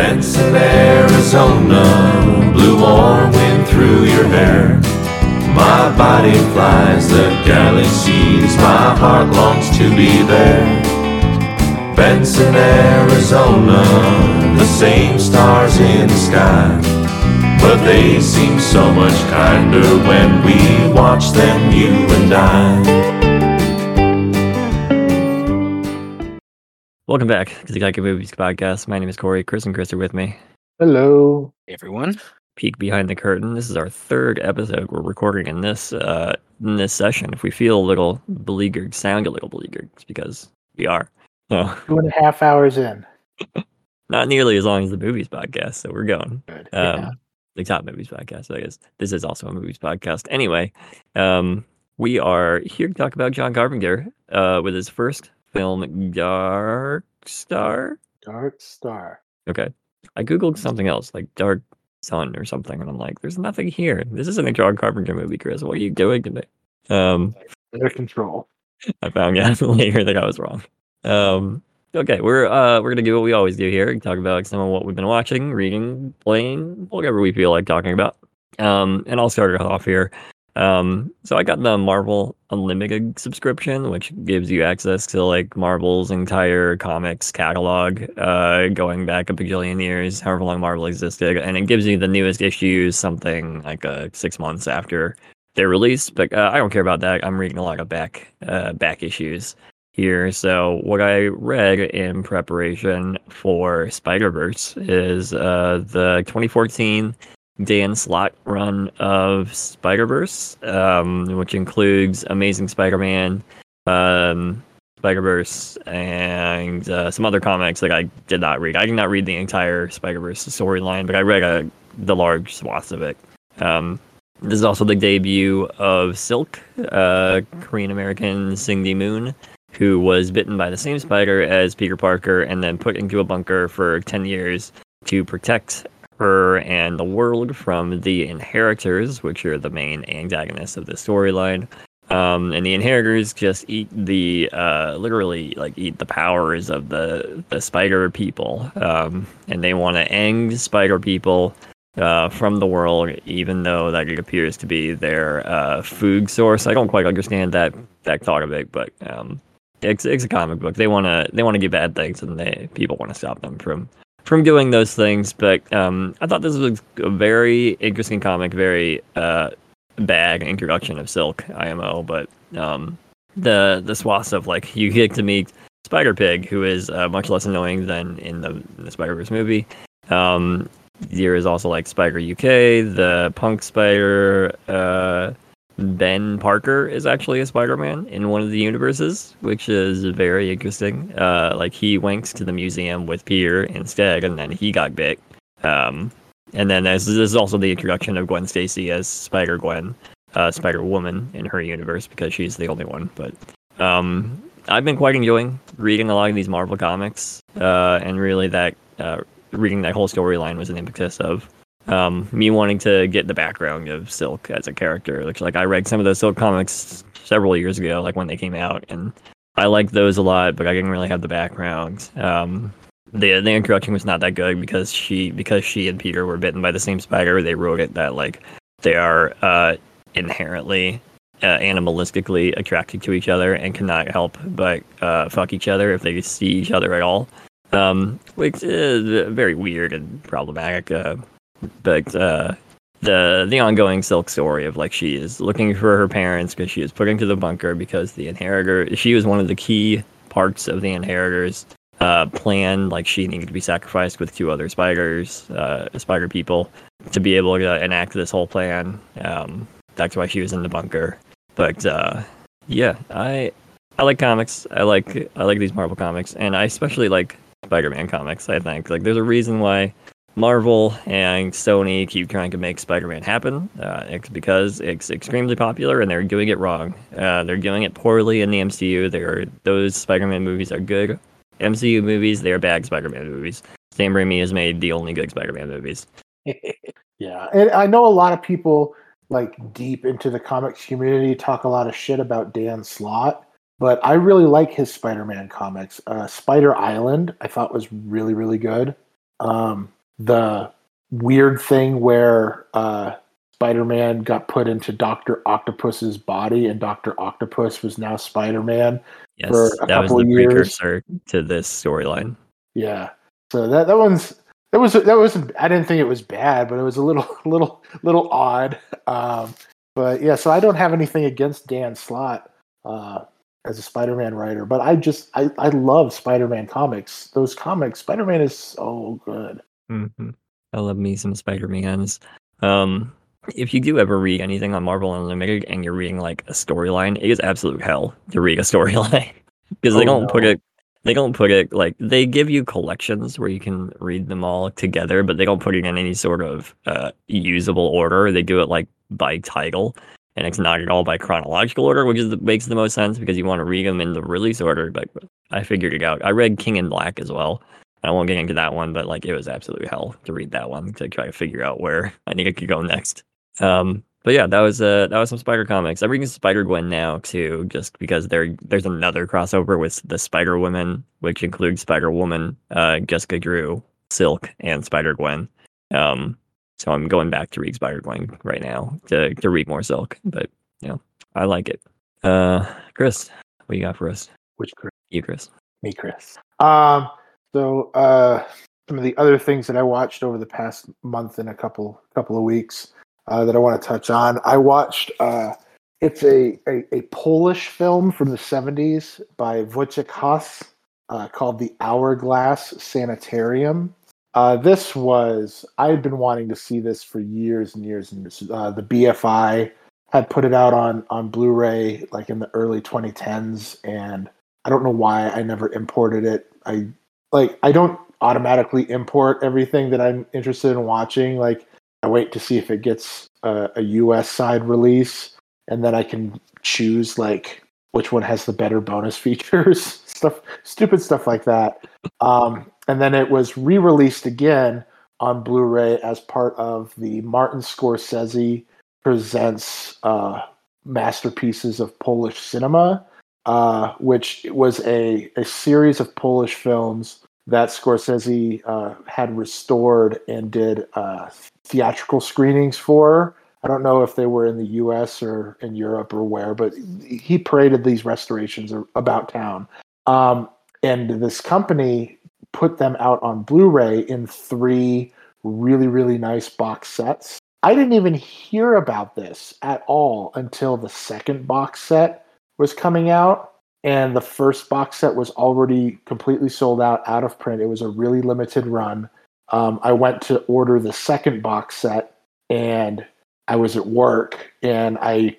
Benson, Arizona, blue warm wind through your hair. My body flies the galaxies, my heart longs to be there. Benson, Arizona, the same stars in the sky. But they seem so much kinder when we watch them, you and I. Welcome back to the Taiiku Movies Podcast. My name is Kory. Chris and Chris are with me. Hello. everyone. Peek behind the curtain. This is our third episode we're recording in this uh, in this session. If we feel a little beleaguered, sound a little beleaguered, it's because we are. So Two and a half hours in. not nearly as long as the movies podcast, so we're going. Good. Um, Yeah. The top movies podcast, I guess. This is also a movies podcast. Anyway, um, we are here to talk about John Carpenter uh, with his first film, Dark Star. Dark Star. Okay. I googled something else, like Dark Sun or something, and I'm like, there's nothing here. This isn't a John Carpenter movie, Chris. What are you doing today? Um, Under control. I found out later that I was wrong. Um, okay, we're uh we're gonna do what we always do here, talk about some of what we've been watching, reading, playing, whatever we feel like talking about. Um, and I'll start it off here. Um, so I got the Marvel Unlimited subscription, which gives you access to like Marvel's entire comics catalog, uh, going back a bajillion years, however long Marvel existed, and it gives you the newest issues, something like uh, six months after they're released. But uh, I don't care about that. I'm reading a lot of back uh, back issues here. So what I read in preparation for Spider Verse is uh, the 2014 Dan Slott run of Spider Verse, um, which includes Amazing Spider Man, um, Spider Verse, and uh, some other comics that I did not read. I did not read the entire Spider Verse storyline, but I read uh, the large swaths of it. Um, this is also the debut of Silk, uh, Korean American Cindy Moon, who was bitten by the same spider as Peter Parker and then put into a bunker for 10 years to protect her and the world from the inheritors, which are the main antagonists of the storyline. Um, and the inheritors just eat the uh, literally like eat the powers of the the spider people, um, and they want to end spider people uh, from the world, even though that it appears to be their uh, food source. I don't quite understand that that thought of it, but um, it's it's a comic book. They want to they want to do bad things, and they people want to stop them from from doing those things. But um, I thought this was a very interesting comic, very uh, bad introduction of Silk IMO. But um, the the swaths of like you get to meet Spider Pig, who is uh, much less annoying than in the, the Spider Verse movie. Um, there is also like Spider UK, the Punk Spider. Uh, Ben Parker is actually a Spider-Man in one of the universes, which is very interesting. Uh, like he went to the museum with Peter instead, and then he got bit. Um, and then there's, there's also the introduction of Gwen Stacy as Spider Gwen, uh, Spider Woman in her universe because she's the only one. But um, I've been quite enjoying reading a lot of these Marvel comics, uh, and really that uh, reading that whole storyline was an impetus of um, me wanting to get the background of Silk as a character. Which, like, I read some of those Silk comics several years ago, like when they came out, and I liked those a lot, but I didn't really have the background. Um, the the introduction was not that good because she because she and Peter were bitten by the same spider. They wrote it that like they are uh, inherently uh, animalistically attracted to each other and cannot help but uh, fuck each other if they see each other at all. Um, which is very weird and problematic. Uh, but uh, the the ongoing Silk story of like she is looking for her parents because she is put into the bunker because the inheritor she was one of the key parts of the inheritors uh, plan. Like she needed to be sacrificed with two other spiders, uh, spider people, to be able to enact this whole plan. Um, that's why she was in the bunker. But uh, yeah, I I like comics. I like I like these Marvel comics, and I especially like Spider-Man comics. I think like there's a reason why Marvel and Sony keep trying to make Spider-Man happen. Uh, it's because it's extremely popular and they're doing it wrong. Uh, they're doing it poorly in the MCU. They're, those Spider-Man movies are good. MCU movies, they're bad Spider-Man movies. Sam Raimi has made the only good Spider-Man movies. yeah, and I know a lot of people like deep into the comics community talk a lot of shit about Dan Slott, but I really like his Spider-Man comics. Uh, Spider Island, I thought was really really good. Um, the weird thing where uh, Spider-Man got put into Doctor Octopus's body, and Doctor Octopus was now Spider-Man. Yes, For a that was the years. precursor to this storyline. Yeah. So that that one's that was that wasn't I didn't think it was bad, but it was a little little little odd. Um, but yeah, so I don't have anything against Dan Slott uh, as a Spider-Man writer, but I just I I love Spider-Man comics. Those comics, Spider-Man is so good. Hmm I love me some Spider-Mans. Um, if you do ever read anything on Marvel Unlimited and you're reading like a storyline, it is absolute hell to read a storyline because they Oh, don't put it. They don't put it like they give you collections where you can read them all together, but they don't put it in any sort of uh, usable order. They do it like by title, and it's not at all by chronological order, which is the, makes the most sense because you want to read them in the release order. But I figured it out. I read King in Black as well. I won't get into that one, but like it was absolute hell to read that one to try to figure out where I needed to go next. Um, but yeah, that was uh that was some Spider comics. I'm reading Spider Gwen now too, just because there there's another crossover with the Spider Woman, which includes Spider Woman, uh, Jessica Drew, Silk, and Spider Gwen. Um, so I'm going back to read Spider Gwen right now to to read more Silk, but you know I like it. Uh, Chris, what you got for us? Which Chris? You, Chris? me, Chris. Um, so uh, some of the other things that I watched over the past month and a couple couple of weeks uh, that I want to touch on. I watched. Uh, it's a, a a Polish film from the '70s by Wojciech Has uh, called The Hourglass Sanitarium. Uh, this was I had been wanting to see this for years and years and. Uh, the BFI had put it out on on Blu-ray like in the early 2010s, and I don't know why I never imported it. I like I don't automatically import everything that I'm interested in watching. Like I wait to see if it gets a, a US side release, and then I can choose like which one has the better bonus features, stuff, stupid stuff like that. Um, and then it was re-released again on Blu-ray as part of the Martin Scorsese presents uh, masterpieces of Polish cinema uh, which was a, a series of Polish films that Scorsese uh, had restored and did uh, theatrical screenings for. I don't know if they were in the U.S. or in Europe or where, but he paraded these restorations about town. Um, and this company put them out on Blu-ray in three really, really nice box sets. I didn't even hear about this at all until the second box set was coming out and the first box set was already completely sold out out of print. It was a really limited run. Um, i went to order the second box set and i was at work and i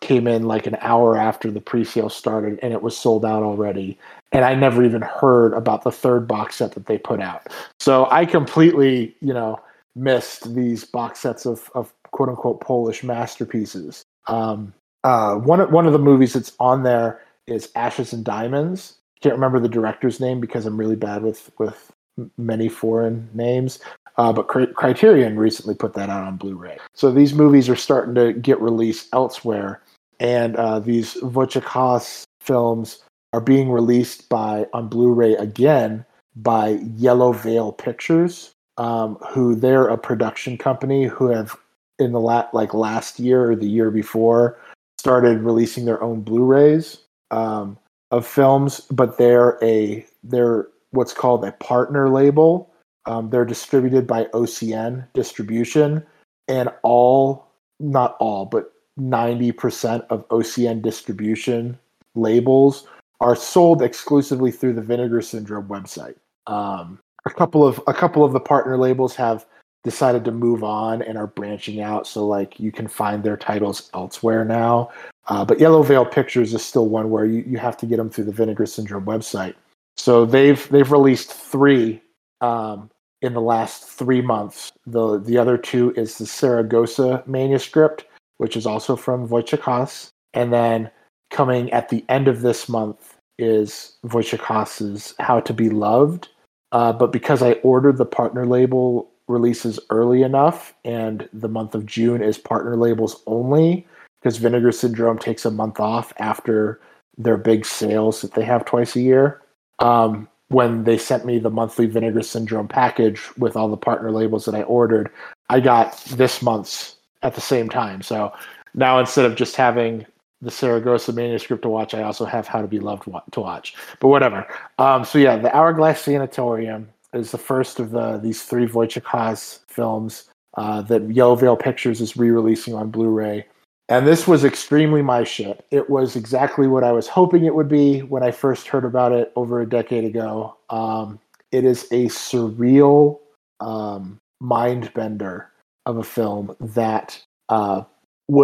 came in like an hour after the pre-sale started and it was sold out already. And i never even heard about the third box set that they put out. So i completely you know missed these box sets of, of quote unquote polish masterpieces. Um, uh, one one of the movies that's on there is Ashes and Diamonds. Can't remember the director's name because I'm really bad with with many foreign names. Uh, but Cri- Criterion recently put that out on Blu-ray. So these movies are starting to get released elsewhere, and uh, these Wojciech Has films are being released by on Blu-ray again by Yellow Veil Pictures, um, who they're a production company who have in the la- like last year or the year before started releasing their own Blu-rays um, of films, but they're a they're what's called a partner label. Um, they're distributed by OCN Distribution, and all not all, but ninety percent of OCN Distribution labels are sold exclusively through the Vinegar Syndrome website. Um, a couple of a couple of the partner labels have decided to move on and are branching out, so like you can find their titles elsewhere now. Uh, but Yellow Veil Pictures is still one where you, you have to get them through the Vinegar Syndrome website. So they've they've released three um, in the last three months. The the other two is the Saragossa manuscript, which is also from Wojciech Has, and then coming at the end of this month is Wojciech Has's How to Be Loved. Uh, but because I ordered the partner label releases early enough, and the month of June is partner labels only, because Vinegar Syndrome takes a month off after their big sales that they have twice a year. Um, when they sent me the monthly Vinegar Syndrome package with all the partner labels that I ordered, I got this month's at the same time. So now instead of just having the Saragossa manuscript to watch, I also have How to Be Loved to watch. But whatever. Um, so yeah, the Hourglass Sanatorium is the first of the these three Wojciech Has films uh, that Yellow Veil Pictures is re-releasing on Blu-ray. And this was extremely my shit. It was exactly what I was hoping it would be when I first heard about it over a decade ago. Um, it is a surreal um, mind bender of a film that uh,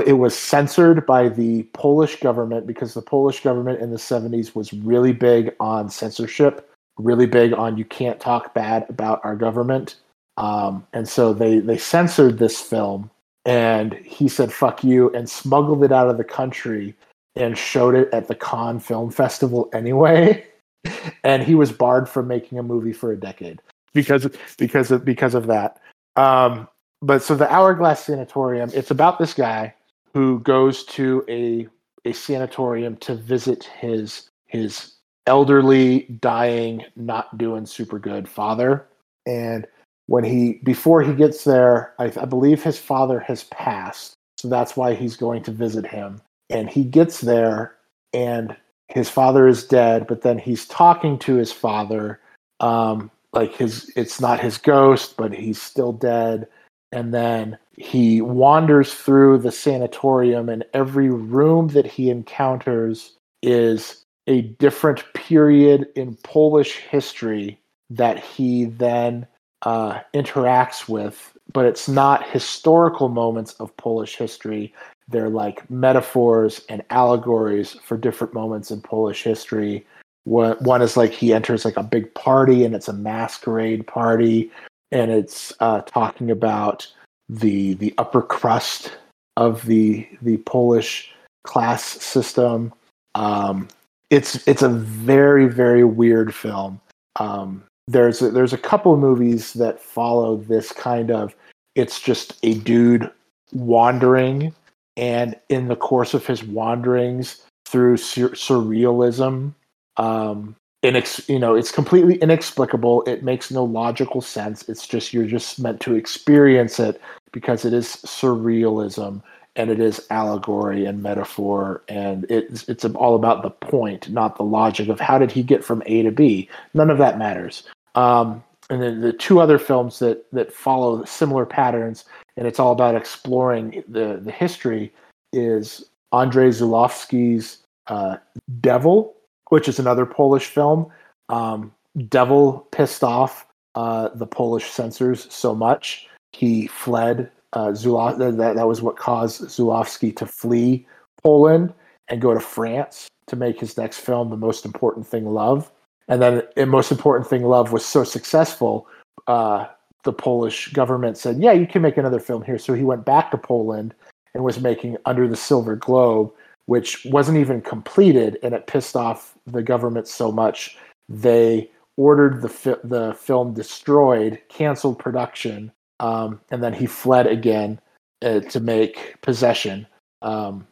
it was censored by the Polish government because the Polish government in the 70s was really big on censorship, really big on you can't talk bad about our government. Um, and so they, they censored this film and he said, fuck you, and smuggled it out of the country and showed it at the Cannes Film Festival anyway. and he was barred from making a movie for a decade because because of because of that. Um, but so the Hourglass Sanatorium, it's about this guy who goes to a a sanatorium to visit his his elderly, dying, not doing super good father. And when he before he gets there, I, I believe his father has passed, so that's why he's going to visit him. And he gets there, and his father is dead, but then he's talking to his father, um, like his it's not his ghost, but he's still dead and then he wanders through the sanatorium and every room that he encounters is a different period in polish history that he then uh, interacts with but it's not historical moments of polish history they're like metaphors and allegories for different moments in polish history one, is like he enters like a big party and it's a masquerade party and it's uh, talking about the the upper crust of the the Polish class system. Um, it's it's a very very weird film. Um, there's a, there's a couple of movies that follow this kind of. It's just a dude wandering, and in the course of his wanderings through sur- surrealism, um, inex- you know it's completely inexplicable it makes no logical sense it's just you're just meant to experience it because it is surrealism and it is allegory and metaphor and it's it's all about the point not the logic of how did he get from a to b none of that matters um, and then the two other films that that follow similar patterns and it's all about exploring the the history is andrzej zulawski's uh, devil which is another Polish film. Um, Devil pissed off uh, the Polish censors so much he fled. Uh, that, that was what caused Zulawski to flee Poland and go to France to make his next film, The Most Important Thing Love. And then, The Most Important Thing Love was so successful, uh, the Polish government said, Yeah, you can make another film here. So he went back to Poland and was making Under the Silver Globe, which wasn't even completed, and it pissed off the government so much they ordered the fi- the film destroyed, canceled production, um, and then he fled again uh, to make Possession um,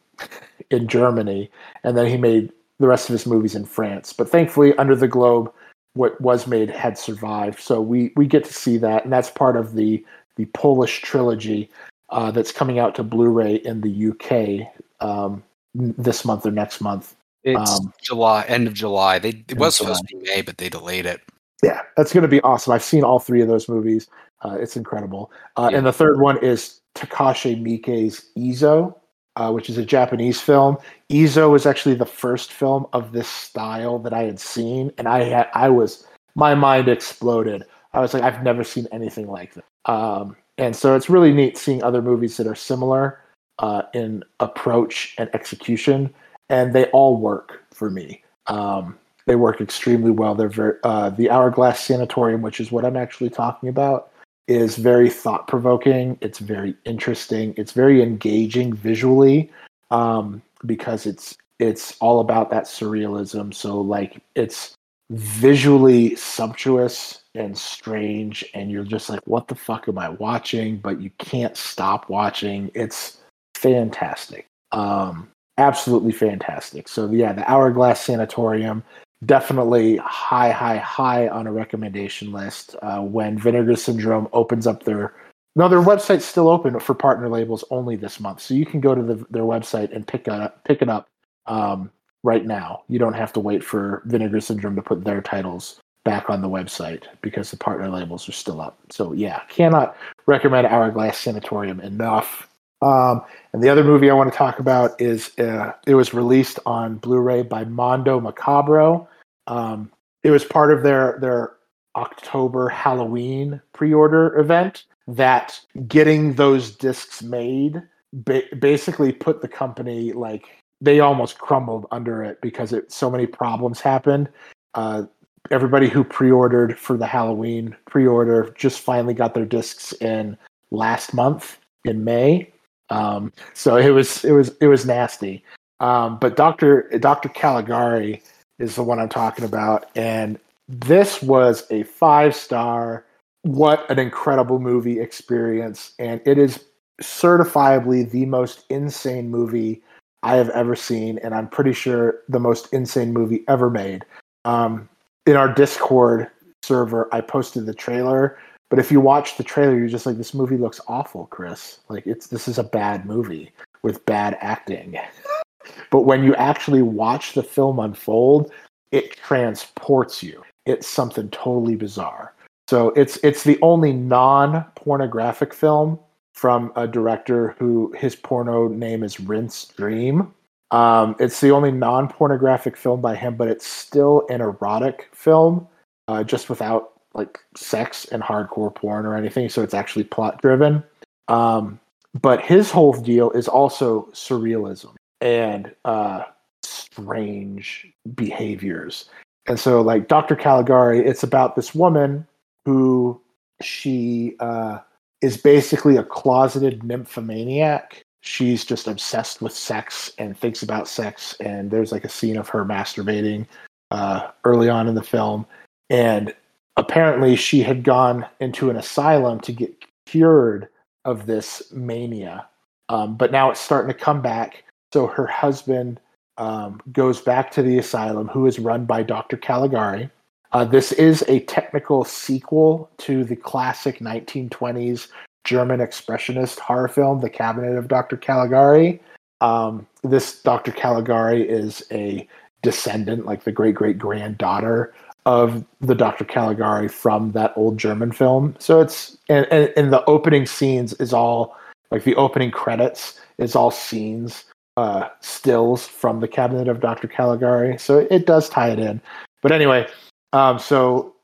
in Germany, and then he made the rest of his movies in France. But thankfully, Under the Globe, what was made had survived, so we we get to see that, and that's part of the the Polish trilogy uh, that's coming out to Blu-ray in the UK um, this month or next month. It's um, July, end of July. They it was supposed to be May, but they delayed it. Yeah, that's going to be awesome. I've seen all three of those movies. Uh, it's incredible. Uh, yeah. And the third one is Takashi Miike's Izo, uh, which is a Japanese film. Izo was actually the first film of this style that I had seen, and I had I was my mind exploded. I was like, I've never seen anything like this. Um, and so it's really neat seeing other movies that are similar uh, in approach and execution, and they all work for me. Um, they work extremely well. They're very uh, the Hourglass Sanatorium, which is what I'm actually talking about, is very thought provoking. It's very interesting. It's very engaging visually um, because it's it's all about that surrealism. So like it's visually sumptuous and strange and you're just like what the fuck am i watching but you can't stop watching it's fantastic. Um, absolutely fantastic. So yeah, the Hourglass Sanatorium. Definitely high, high, high on a recommendation list. Uh, when Vinegar Syndrome opens up their no, their website's still open for partner labels only this month, so you can go to the, their website and pick it up, pick it up um, right now. You don't have to wait for Vinegar Syndrome to put their titles back on the website because the partner labels are still up. So yeah, cannot recommend Hourglass Sanatorium enough. Um, and the other movie I want to talk about is uh, it was released on Blu-ray by Mondo Macabro. Um, it was part of their their October Halloween pre-order event. That getting those discs made ba- basically put the company like they almost crumbled under it because it so many problems happened. Uh, everybody who pre-ordered for the Halloween pre-order just finally got their discs in last month in May. Um, so it was it was it was nasty. Um, but Doctor Doctor Caligari is the one I'm talking about, and this was a five star. What an incredible movie experience, and it is certifiably the most insane movie I have ever seen, and I'm pretty sure the most insane movie ever made. Um, in our Discord server, I posted the trailer. But if you watch the trailer, you're just like, this movie looks awful, Chris. Like it's this is a bad movie with bad acting. but when you actually watch the film unfold, it transports you. It's something totally bizarre. So it's it's the only non-pornographic film from a director who his porno name is Rinse Dream. Um, it's the only non-pornographic film by him, but it's still an erotic film, uh, just without like sex and hardcore porn or anything. So it's actually plot driven. Um, but his whole deal is also surrealism and uh, strange behaviors. And so, like Dr. Caligari, it's about this woman who she uh, is basically a closeted nymphomaniac she's just obsessed with sex and thinks about sex. And there's like a scene of her masturbating uh, early on in the film. And apparently, she had gone into an asylum to get cured of this mania. Um, but now it's starting to come back. So her husband um, goes back to the asylum, who is run by Dr. Caligari. Uh, this is a technical sequel to the classic 1920s German expressionist horror film, The Cabinet of Dr. Caligari. Um, this Dr. Caligari is a descendant, like the great great granddaughter of the Dr. Caligari from that old German film. So it's and, and, and the opening scenes is all like the opening credits is all scenes, uh, stills from the Cabinet of Dr. Caligari. So it does tie it in. But anyway, um, so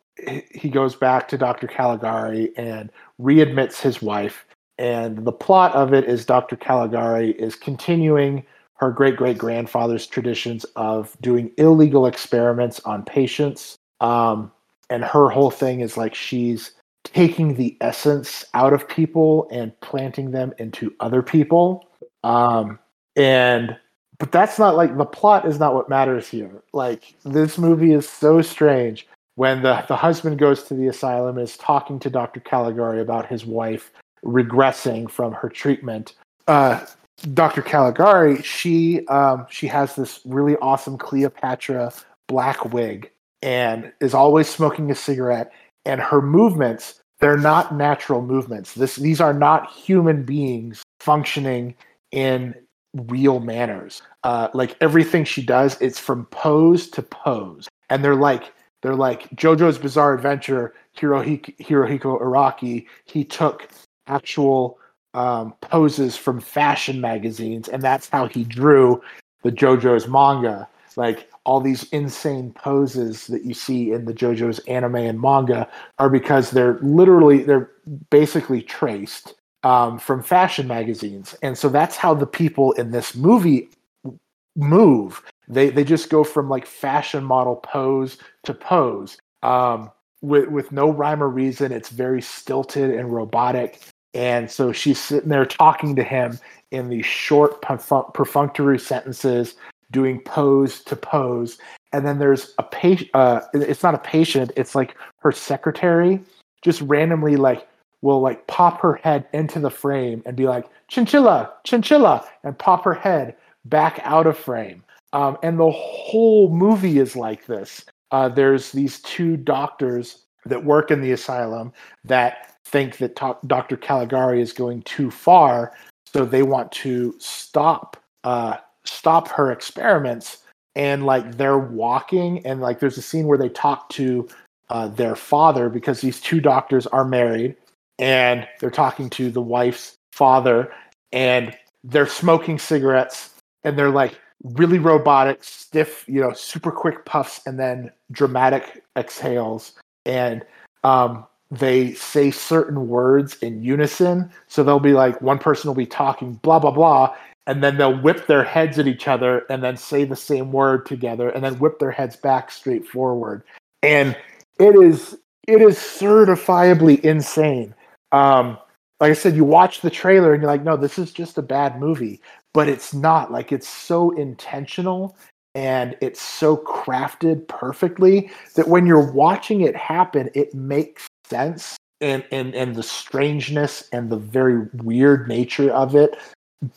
he goes back to Dr. Caligari and readmits his wife. And the plot of it is Dr. Caligari is continuing her great great grandfather's traditions of doing illegal experiments on patients. Um, and her whole thing is like she's taking the essence out of people and planting them into other people. Um, and but that's not like the plot is not what matters here. Like this movie is so strange when the, the husband goes to the asylum is talking to Dr. Caligari about his wife regressing from her treatment. Uh, Dr. Caligari, she um, she has this really awesome Cleopatra black wig and is always smoking a cigarette. And her movements, they're not natural movements. This these are not human beings functioning in real manners. Uh, like everything she does, it's from pose to pose, and they're like they're like JoJo's Bizarre Adventure, Hirohiko, Hirohiko Araki. He took actual um, poses from fashion magazines, and that's how he drew the JoJo's manga. Like all these insane poses that you see in the JoJo's anime and manga are because they're literally they're basically traced um, from fashion magazines, and so that's how the people in this movie move. They they just go from like fashion model pose to pose. Um, with with no rhyme or reason. It's very stilted and robotic. And so she's sitting there talking to him in these short perfunctory sentences, doing pose to pose. And then there's a patient. Uh, it's not a patient. It's like her secretary, just randomly like will like pop her head into the frame and be like chinchilla, chinchilla, and pop her head back out of frame. Um, and the whole movie is like this. Uh, there's these two doctors that work in the asylum that think that to- Dr. Caligari is going too far, so they want to stop uh, stop her experiments. And like they're walking, and like there's a scene where they talk to uh, their father because these two doctors are married, and they're talking to the wife's father, and they're smoking cigarettes, and they're like really robotic, stiff, you know, super quick puffs, and then dramatic exhales, and um, they say certain words in unison. So they'll be like, one person will be talking, blah, blah, blah. And then they'll whip their heads at each other and then say the same word together and then whip their heads back straight forward. And it is it is certifiably insane. Um, like I said, you watch the trailer and you're like, no, this is just a bad movie. But it's not. Like it's so intentional and it's so crafted perfectly that when you're watching it happen, it makes sense and and and the strangeness and the very weird nature of it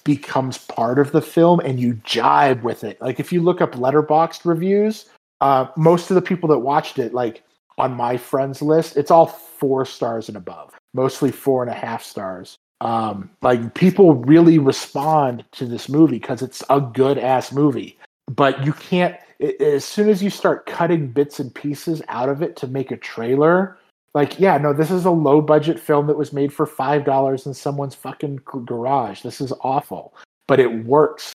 becomes part of the film and you jibe with it. Like if you look up Letterboxd reviews uh, most of the people that watched it like on my friends list it's all four stars and above mostly four and a half stars. Um, like people really respond to this movie because it's a good ass movie but you can't as soon as you start cutting bits and pieces out of it to make a trailer like yeah no this is a low budget film that was made for five dollars in someone's fucking garage. This is awful. But it works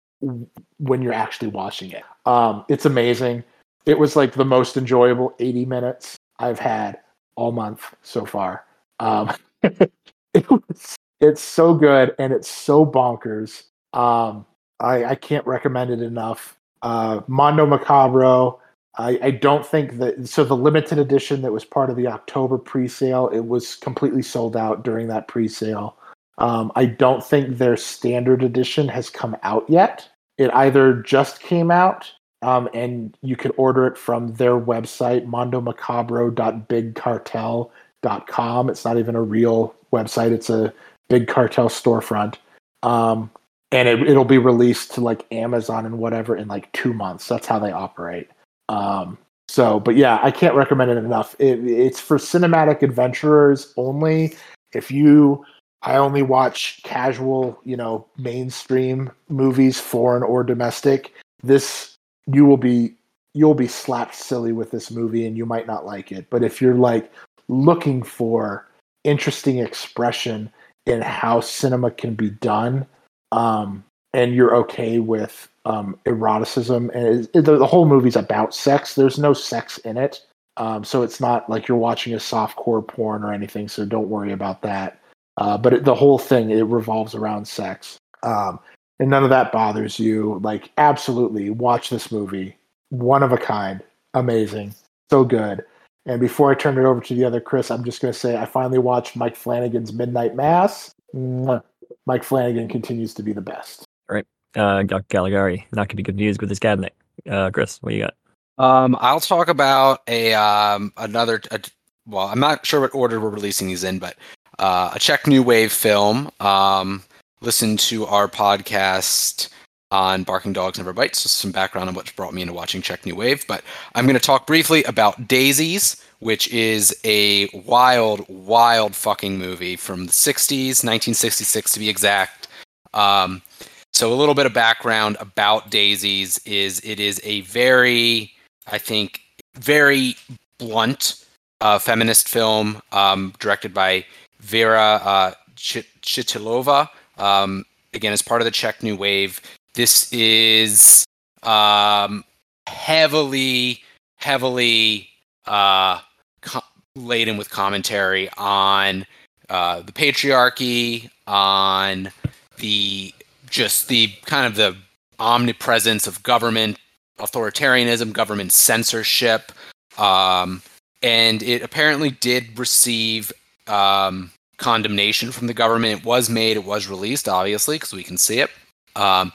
when you're actually watching it. Um, it's amazing. It was like the most enjoyable 80 minutes i've had all month so far. Um, it was, it's so good and it's so bonkers. Um, I, I can't recommend it enough. Uh, mondo macabro I, I don't think that so the limited edition that was part of the October pre-sale it was completely sold out during that pre-sale. Um, I don't think their standard edition has come out yet. It either just came out um, and you can order it from their website mondomacabro.bigcartel.com. It's not even a real website; it's a big cartel storefront. Um, and it, it'll be released to like Amazon and whatever in like two months. That's how they operate. Um, so, but yeah, I can't recommend it enough. It, it's for cinematic adventurers only. If you, I only watch casual, you know, mainstream movies, foreign or domestic. This you will be you'll be slapped silly with this movie, and you might not like it. But if you're like looking for interesting expression in how cinema can be done, um, and you're okay with um, eroticism, and it, the, the, whole movie's about sex. There's no sex in it, um, so it's not like you're watching a soft core porn or anything. So don't worry about that. Uh, but it, the whole thing it revolves around sex, um, and none of that bothers you. Like absolutely, watch this movie. One of a kind, amazing, so good. And before I turn it over to the other Chris, I'm just going to say I finally watched Mike Flanagan's Midnight Mass. Mwah. Mike Flanagan continues to be the best. Uh, Dr. Caligari, not to be confused with his cabinet. Uh, Chris, what you got? Um, I'll talk about a um, another. A, well, I'm not sure what order we're releasing these in, but uh, a Czech New Wave film. Um, listen to our podcast on Barking Dogs Never Bites. Just some background on what brought me into watching Czech New Wave. But I'm going to talk briefly about Daisies, which is a wild, wild fucking movie from the 60s, 1966 to be exact. Um, so a little bit of background about Daisies is it is a very, I think, very blunt uh, feminist film um, directed by Vera uh, Chytilova. Um, again, as part of the Czech New Wave. This is um, heavily, heavily uh, co- laden with commentary on uh, the patriarchy, on the just the kind of the omnipresence of government authoritarianism, government censorship, um, and it apparently did receive um, condemnation from the government. It was made, it was released, obviously, because we can see it. Um,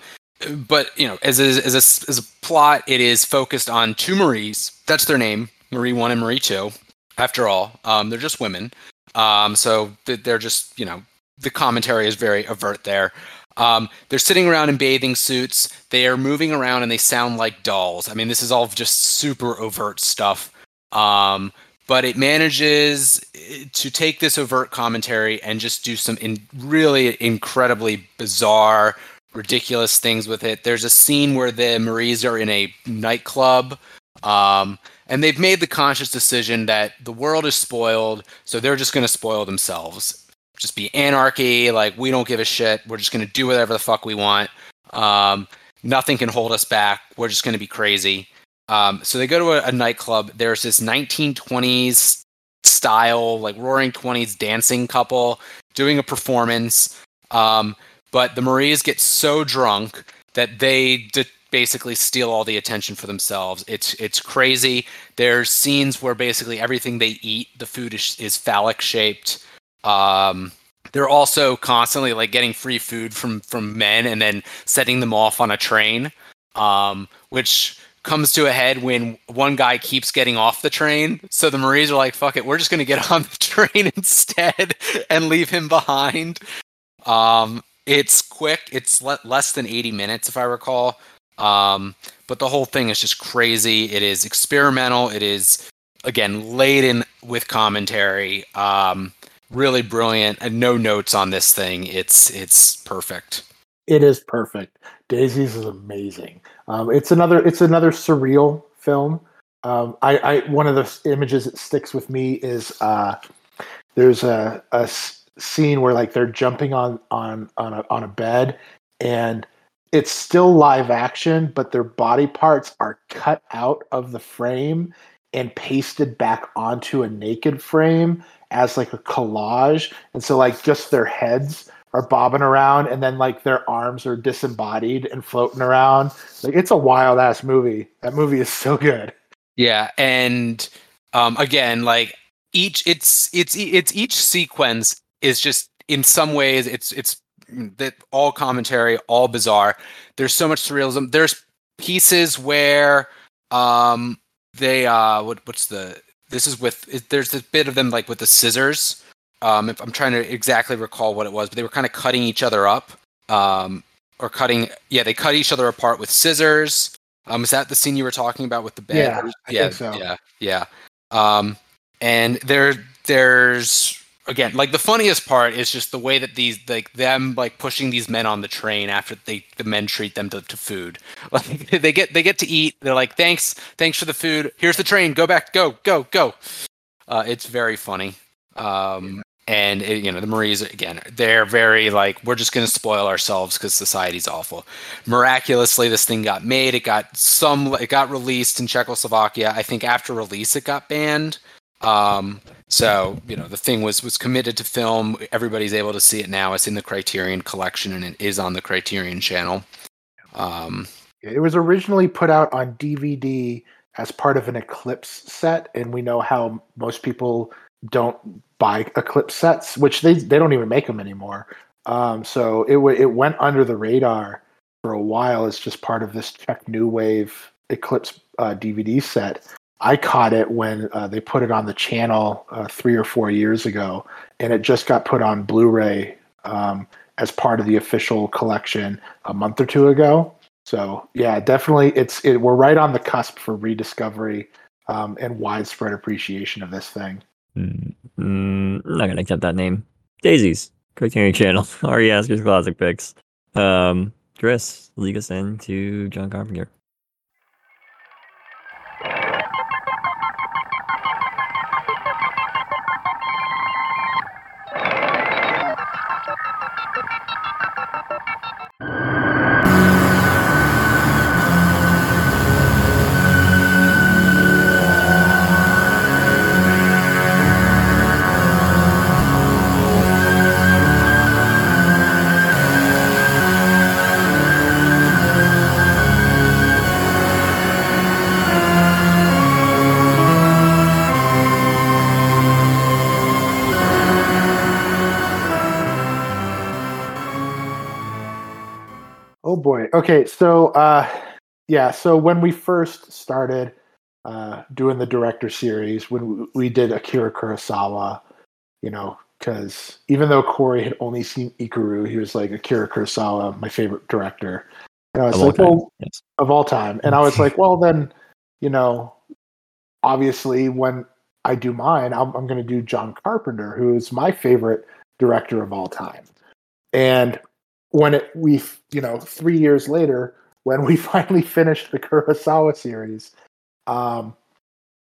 but you know, as a, as a as a plot, it is focused on two Maries. That's their name, Marie One and Marie Two. After all, um, they're just women. Um, so they're just you know the commentary is very overt there. Um, they're sitting around in bathing suits. They are moving around and they sound like dolls. I mean, this is all just super overt stuff. Um, but it manages eh, to take this overt commentary and just do some in really incredibly bizarre, ridiculous things with it. There's a scene where the Maries are in a nightclub. Um, and they've made the conscious decision that the world is spoiled, so they're just going to spoil themselves just be anarchy. Like we don't give a shit. We're just gonna do whatever the fuck we want. Um, nothing can hold us back. We're just gonna be crazy. Um, so they go to a, a, nightclub. There's this 1920s style, like Roaring Twenties dancing couple doing a performance. Um, but the Maries get so drunk that they d- basically steal all the attention for themselves. It's it's crazy. There's scenes where basically everything they eat, the food is, is phallic shaped. Um, they're also constantly like getting free food from from men and then setting them off on a train, um, which comes to a head when one guy keeps getting off the train. So the Maries are like, "Fuck it, we're just gonna get on the train instead and leave him behind." Um, it's quick. It's le- less than eighty minutes, if I recall. Um, but the whole thing is just crazy. It is experimental. It is again laden with commentary. Um, really brilliant and no notes on this thing. It's it's perfect. It is perfect. Daisies is amazing. Um, it's another it's another surreal film. Um, I, I one of the images that sticks with me is uh, there's a, a scene where like they're jumping on on on a, on a bed and it's still live action, but their body parts are cut out of the frame and pasted back onto a naked frame as like a collage and so like just their heads are bobbing around and then like their arms are disembodied and floating around. Like it's a wild ass movie. That movie is so good. Yeah and um again like each it's it's it's each sequence is just in some ways it's it's that all commentary all bizarre. There's so much surrealism. There's pieces where um they uh what what's the this is with there's a bit of them like with the scissors. Um, if I'm trying to exactly recall what it was, but they were kind of cutting each other up, um, or cutting. Yeah, they cut each other apart with scissors. Um, is that the scene you were talking about with the bed? Yeah, yeah, so. yeah, yeah. Um, and there, there's again like the funniest part is just the way that these like them like pushing these men on the train after they the men treat them to, to food. Like they get they get to eat they're like thanks thanks for the food. Here's the train. Go back. Go go go. Uh, it's very funny. Um, and it, you know the Maries again they're very like we're just going to spoil ourselves because society's awful. Miraculously this thing got made. It got some it got released in czechoslovakia. I think after release it got banned. Um, so you know the thing was was committed to film. Everybody's able to see it now. It's in the Criterion collection and it is on the Criterion channel. Um, it was originally put out on DVD as part of an Eclipse set, and we know how most people don't buy Eclipse sets, which they they don't even make them anymore. Um, so it w- it went under the radar for a while as just part of this Czech New Wave Eclipse uh, DVD set. I caught it when uh, they put it on the channel uh, three or four years ago, and it just got put on Blu-ray um, as part of the official collection a month or two ago. So yeah, definitely, it's it, we're right on the cusp for rediscovery um, and widespread appreciation of this thing. Mm, mm, I'm not gonna accept that name. Daisies, Criterion Channel. Ari Aster's classic picks. Um, Chris, lead us into John Carpenter. Okay, so uh, yeah, so when we first started uh, doing the director series, when we did Akira Kurosawa, you know, because even though Kory had only seen Ikiru, he was like Akira Kurosawa, my favorite director. And I was Of all like, time. well, Yes. of all time. And I was like, well, then, you know, obviously when I do mine, I'm, I'm going to do John Carpenter, who is my favorite director of all time. And when it, we, you know, three years later, when we finally finished the Kurosawa series, um,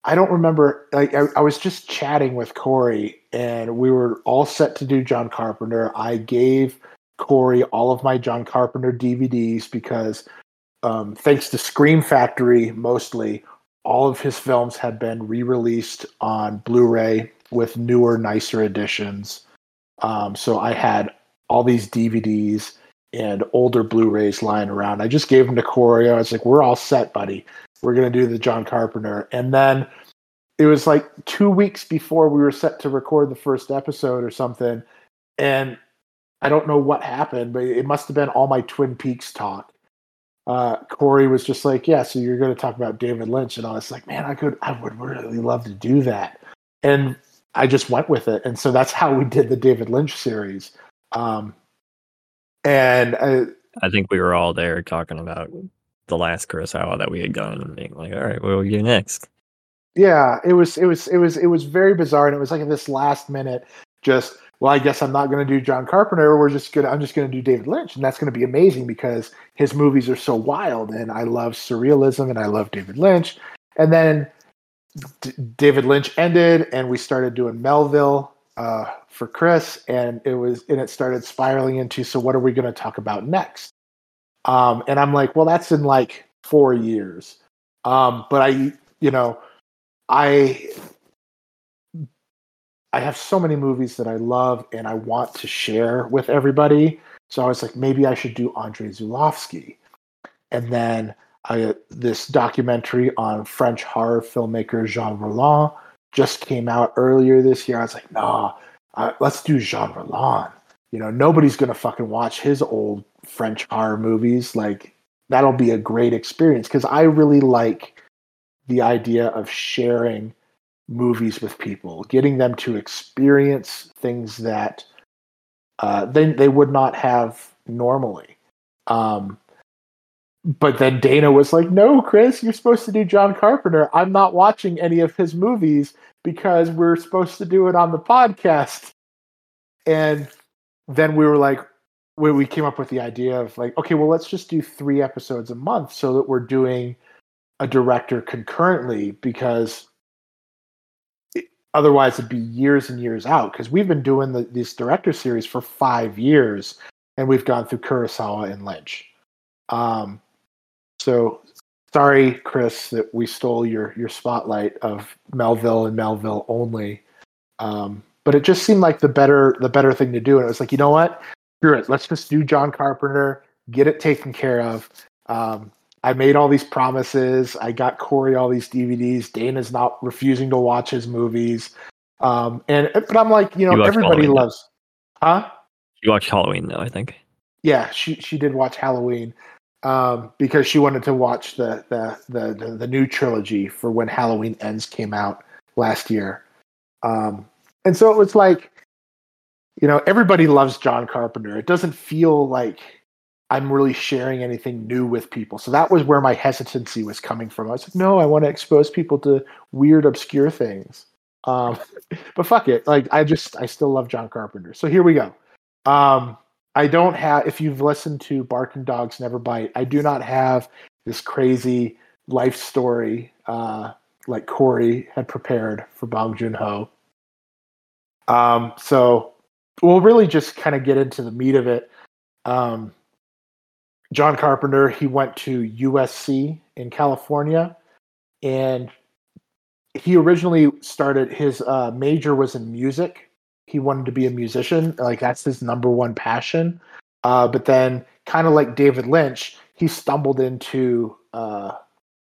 I don't remember. Like, I, I was just chatting with Kory, and we were all set to do John Carpenter. I gave Kory all of my John Carpenter DVDs because, um, thanks to Scream Factory, mostly all of his films had been re-released on Blu-ray with newer, nicer editions. Um, so I had all these DVDs and older Blu-rays lying around. I just gave them to Kory. I was like, "We're all set, buddy. We're gonna do the John Carpenter." And then it was like two weeks before we were set to record the first episode or something, and I don't know what happened, but it must have been all my Twin Peaks talk. Uh, Kory was just like, "Yeah, so you're going to talk about David Lynch," and I was like, "Man, I could, I would really love to do that," and I just went with it, and so that's how we did the David Lynch series. Um, and uh, I think we were all there talking about the last Kurosawa that we had done and being like, all right, what do we do next? yeah, it was, it was, it was, it was very bizarre, and it was like in this last minute, just well, I guess I'm not going to do John Carpenter. We're just gonna, I'm just going to do David Lynch, and that's going to be amazing because his movies are so wild, and I love surrealism, and I love David Lynch. And then D- David Lynch ended, and we started doing Melville uh, for Chris, and it was, and it started spiraling into, so what are we going to talk about next? Um, and I'm like, well, that's in like four years. Um, but I, you know, I I have so many movies that I love and I want to share with everybody. So I was like, maybe I should do Andre Zulawski. And then I, this documentary on French horror filmmaker Jean Rollin just came out earlier this year. I was like, nah, let's do Jean Rollin. You know, nobody's gonna fucking watch his old French horror movies. Like, that'll be a great experience because I really like the idea of sharing movies with people, getting them to experience things that uh, they they would not have normally. Um, but then Dana was like, "No, Chris, you're supposed to do John Carpenter. I'm not watching any of his movies because we're supposed to do it on the podcast." And then we were like, we we came up with the idea of like, okay, well, let's just do three episodes a month so that we're doing a director concurrently because otherwise it'd be years and years out because we've been doing the, this director series for five years and we've gone through Kurosawa and Lynch. Um, so sorry, Chris, that we stole your your spotlight of Melville and Melville only. Um, but it just seemed like the better the better thing to do, and it was like, you know what? Screw it. Let's just do John Carpenter, get it taken care of. Um, I made all these promises. I got Kory all these DVDs. Dana's not refusing to watch his movies. Um, and but I'm like, you know, You everybody Halloween, loves, huh? You watched Halloween though, I think. Yeah, she she did watch Halloween um, because she wanted to watch the, the the the the new trilogy for when Halloween Ends came out last year. Um, and so it was like, you know, everybody loves John Carpenter. It doesn't feel like I'm really sharing anything new with people. So that was where my hesitancy was coming from. I was like, no, I want to expose people to weird, obscure things. Um, but fuck it. Like I just I still love John Carpenter. So here we go. Um, I don't have if you've listened to Barking Dogs Never Bite, I do not have this crazy life story uh, like Kory had prepared for Bong Joon Ho. Um, so we'll really just kind of get into the meat of it. Um, John Carpenter, he went to USC in California, and he originally started his uh, major was in music. He wanted to be a musician, like that's his number one passion. Uh, but then, kind of like David Lynch, he stumbled into uh,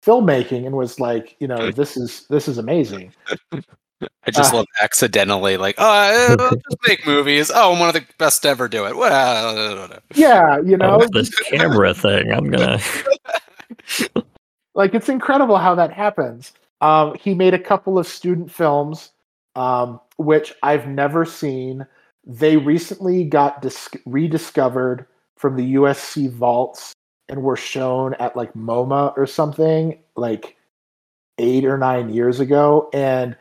filmmaking and was like, you know, this is this is amazing. I just Uh, love accidentally like, oh, I- I'll just make movies. Oh, I'm one of the best to ever do it. Well, Yeah, you know, oh, this camera thing. I'm gonna. like it's incredible how that happens. Um, he made a couple of student films, um, which I've never seen. they recently got dis- rediscovered from the USC vaults and were shown at like MoMA or something like eight or nine years ago, and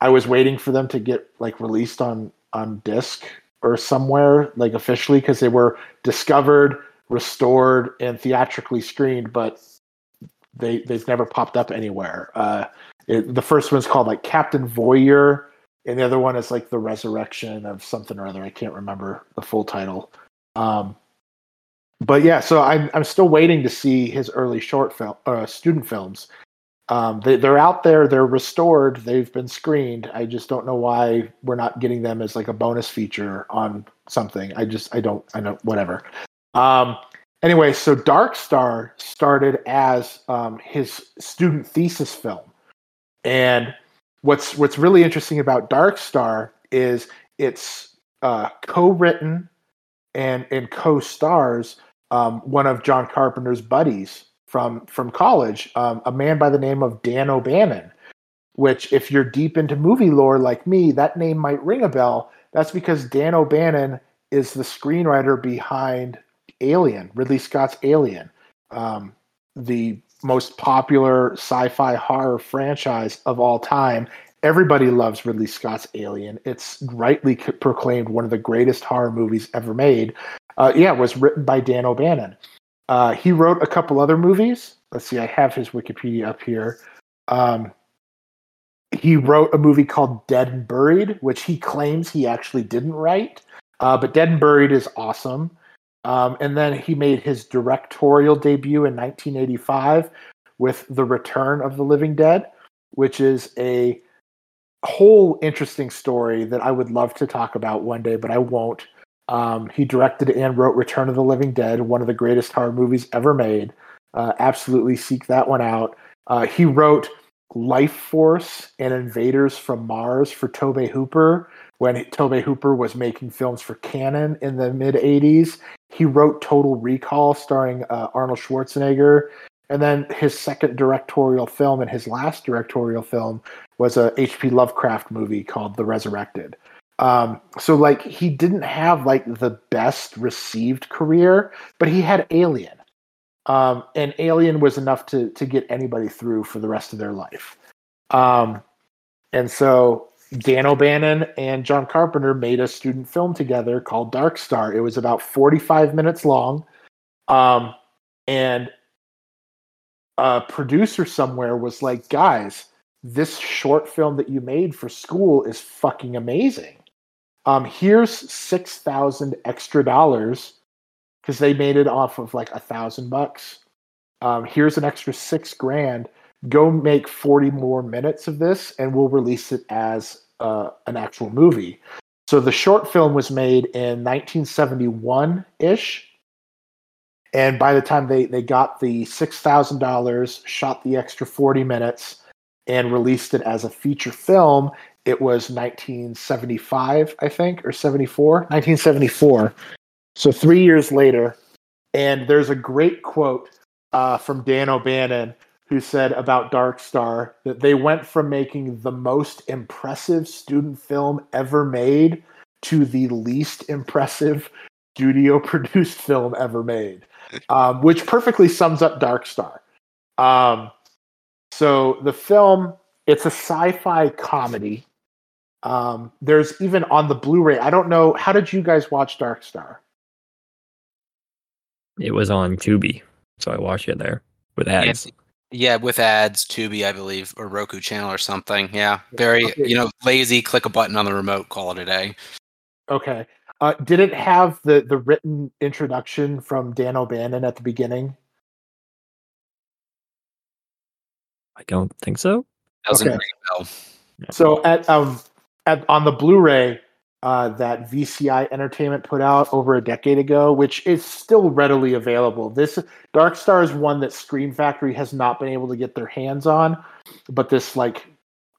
I was waiting for them to get like released on on disc or somewhere like officially because they were discovered, restored, and theatrically screened, but they they've never popped up anywhere. Uh, it, the first one's called like Captain Voyeur, and the other one is like the Resurrection of something or other. I can't remember the full title. Um, but yeah, so I'm I'm still waiting to see his early short film, uh, student films. Um, they, they're out there. They're restored. They've been screened. I just don't know why we're not getting them as like a bonus feature on something. I just I don't I don't whatever. Um, anyway, so Dark Star started as um, his student thesis film, and what's what's really interesting about Dark Star is it's uh, co-written and and co-stars um, one of John Carpenter's buddies from from college, um, a man by the name of Dan O'Bannon. Which, if you're deep into movie lore like me, that name might ring a bell. That's because Dan O'Bannon is the screenwriter behind Alien, Ridley Scott's Alien, um, the most popular sci-fi horror franchise of all time. Everybody loves Ridley Scott's Alien. It's rightly proclaimed one of the greatest horror movies ever made. Uh, yeah, it was written by Dan O'Bannon. Uh, he wrote a couple other movies. Let's see, I have his Wikipedia up here. Um, he wrote a movie called Dead and Buried, which he claims he actually didn't write. Uh, but Dead and Buried is awesome. Um, and then he made his directorial debut in 1985 with The Return of the Living Dead, which is a whole interesting story that I would love to talk about one day, but I won't. Um, he directed and wrote Return of the Living Dead, one of the greatest horror movies ever made. Uh, absolutely seek that one out. Uh, he wrote Lifeforce and Invaders from Mars for Tobe Hooper when Tobe Hooper was making films for Cannon in the mid 80s. He wrote Total Recall starring uh, Arnold Schwarzenegger. And then his second directorial film and his last directorial film was a H.P. Lovecraft movie called The Resurrected. Um, so like he didn't have like the best received career, but he had Alien. Um, and Alien was enough to to get anybody through for the rest of their life. Um, and so Dan O'Bannon and John Carpenter made a student film together called Dark Star. It was about 45 minutes long. Um, and a producer somewhere was like, guys, this short film that you made for school is fucking amazing um, here's six thousand extra dollars because they made it off of like a thousand bucks. Um, here's an extra six grand. Go make forty more minutes of this, and we'll release it as uh, an actual movie. So the short film was made in 1971 ish. And by the time they, they got the $6,000, shot the extra 40 minutes, and released it as a feature film, it was 1975, I think, or 74, 1974. So three years later, and there's a great quote uh, from Dan O'Bannon who said about Dark Star that they went from making the most impressive student film ever made to the least impressive studio produced film ever made, um, which perfectly sums up Dark Star. Um, so the film, it's a sci-fi comedy um, there's even on the Blu-ray. I don't know. How did you guys watch Dark Star? It was on Tubi, so I watched it there with ads. Yeah, yeah, with ads, Tubi, I believe, or Roku channel or something. Yeah, very okay. you know lazy. Click a button on the remote. Call it a day. Okay. Uh, did it have the the written introduction from Dan O'Bannon at the beginning? I don't think so. Doesn't okay. ring a bell. So at um at, on the Blu-ray uh, that VCI Entertainment put out over a decade ago, which is still readily available. This Dark Star is one that Scream Factory has not been able to get their hands on, but this like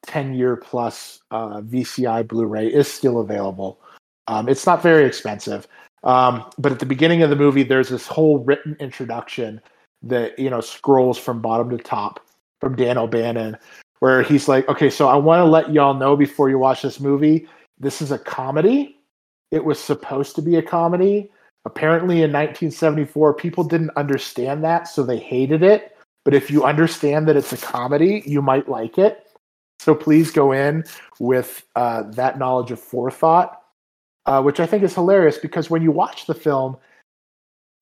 10 year plus uh, VCI Blu-ray is still available. Um, it's not very expensive, um, but at the beginning of the movie, there's this whole written introduction that you know scrolls from bottom to top from Dan O'Bannon, where he's like, okay, so I want to let y'all know before you watch this movie, this is a comedy. it was supposed to be a comedy. Apparently, in 1974, people didn't understand that, so they hated it. But if you understand that it's a comedy, you might like it. So please go in with uh, that knowledge of forethought, uh, which I think is hilarious because when you watch the film,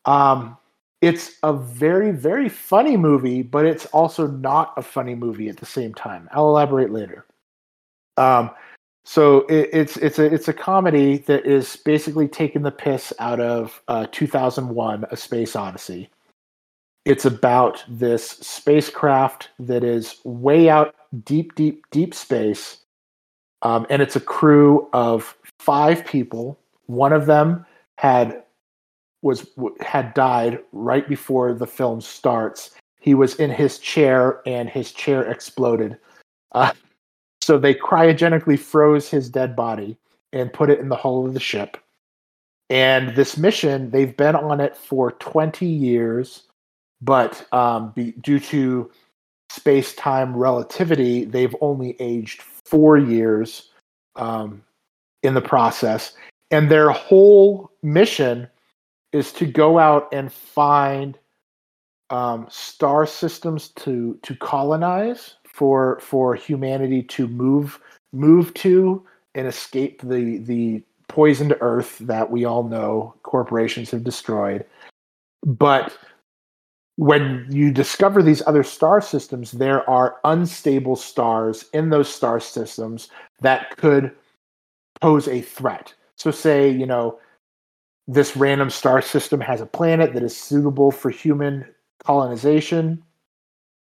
um, it's a very, very funny movie, but it's also not a funny movie at the same time. I'll elaborate later. Um, so it, it's it's a it's a comedy that is basically taking the piss out of uh, 2001: A Space Odyssey. It's about this spacecraft that is way out deep, deep, deep space. Um, and it's a crew of five people. One of them had was had died right before the film starts. He was in his chair and his chair exploded. Uh, so they cryogenically froze his dead body and put it in the hull of the ship. And this mission, they've been on it for 20 years, but um, be, due to space time relativity, they've only aged four years um, in the process. And their whole mission is to go out and find um, star systems to to colonize for for humanity to move move to and escape the the poisoned earth that we all know corporations have destroyed. But when you discover these other star systems, there are unstable stars in those star systems that could pose a threat. So, say, you know, this random star system has a planet that is suitable for human colonization.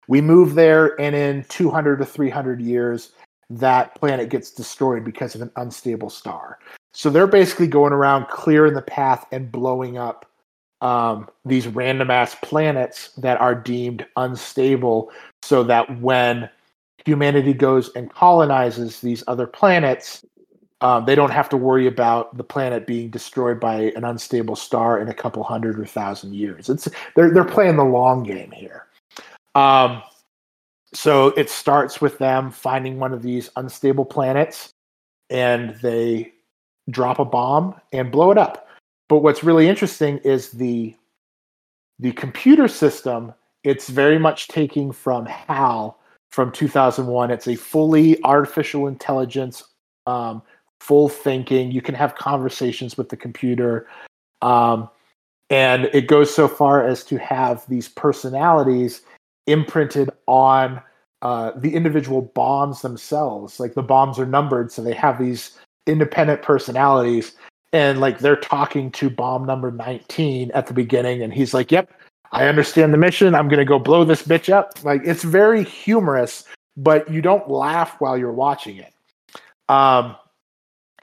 We move there, and in 200 to 300 years, that planet gets destroyed because of an unstable star. So they're basically going around clearing the path and blowing up um, these random ass planets that are deemed unstable so that when humanity goes and colonizes these other planets, um, they don't have to worry about the planet being destroyed by an unstable star in a couple hundred or thousand years. It's they're they're playing the long game here. Um, so it starts with them finding one of these unstable planets, and they drop a bomb and blow it up. But what's really interesting is the the computer system. It's very much taking from HAL from 2001. It's a fully artificial intelligence, um, full thinking. You can have conversations with the computer. Um, and it goes so far as to have these personalities imprinted on uh, the individual bombs themselves. Like the bombs are numbered, so they have these independent personalities. And like they're talking to bomb number 19 at the beginning and he's like yep i understand the mission. I'm gonna go blow this bitch up. Like it's very humorous but you don't laugh while you're watching it. Um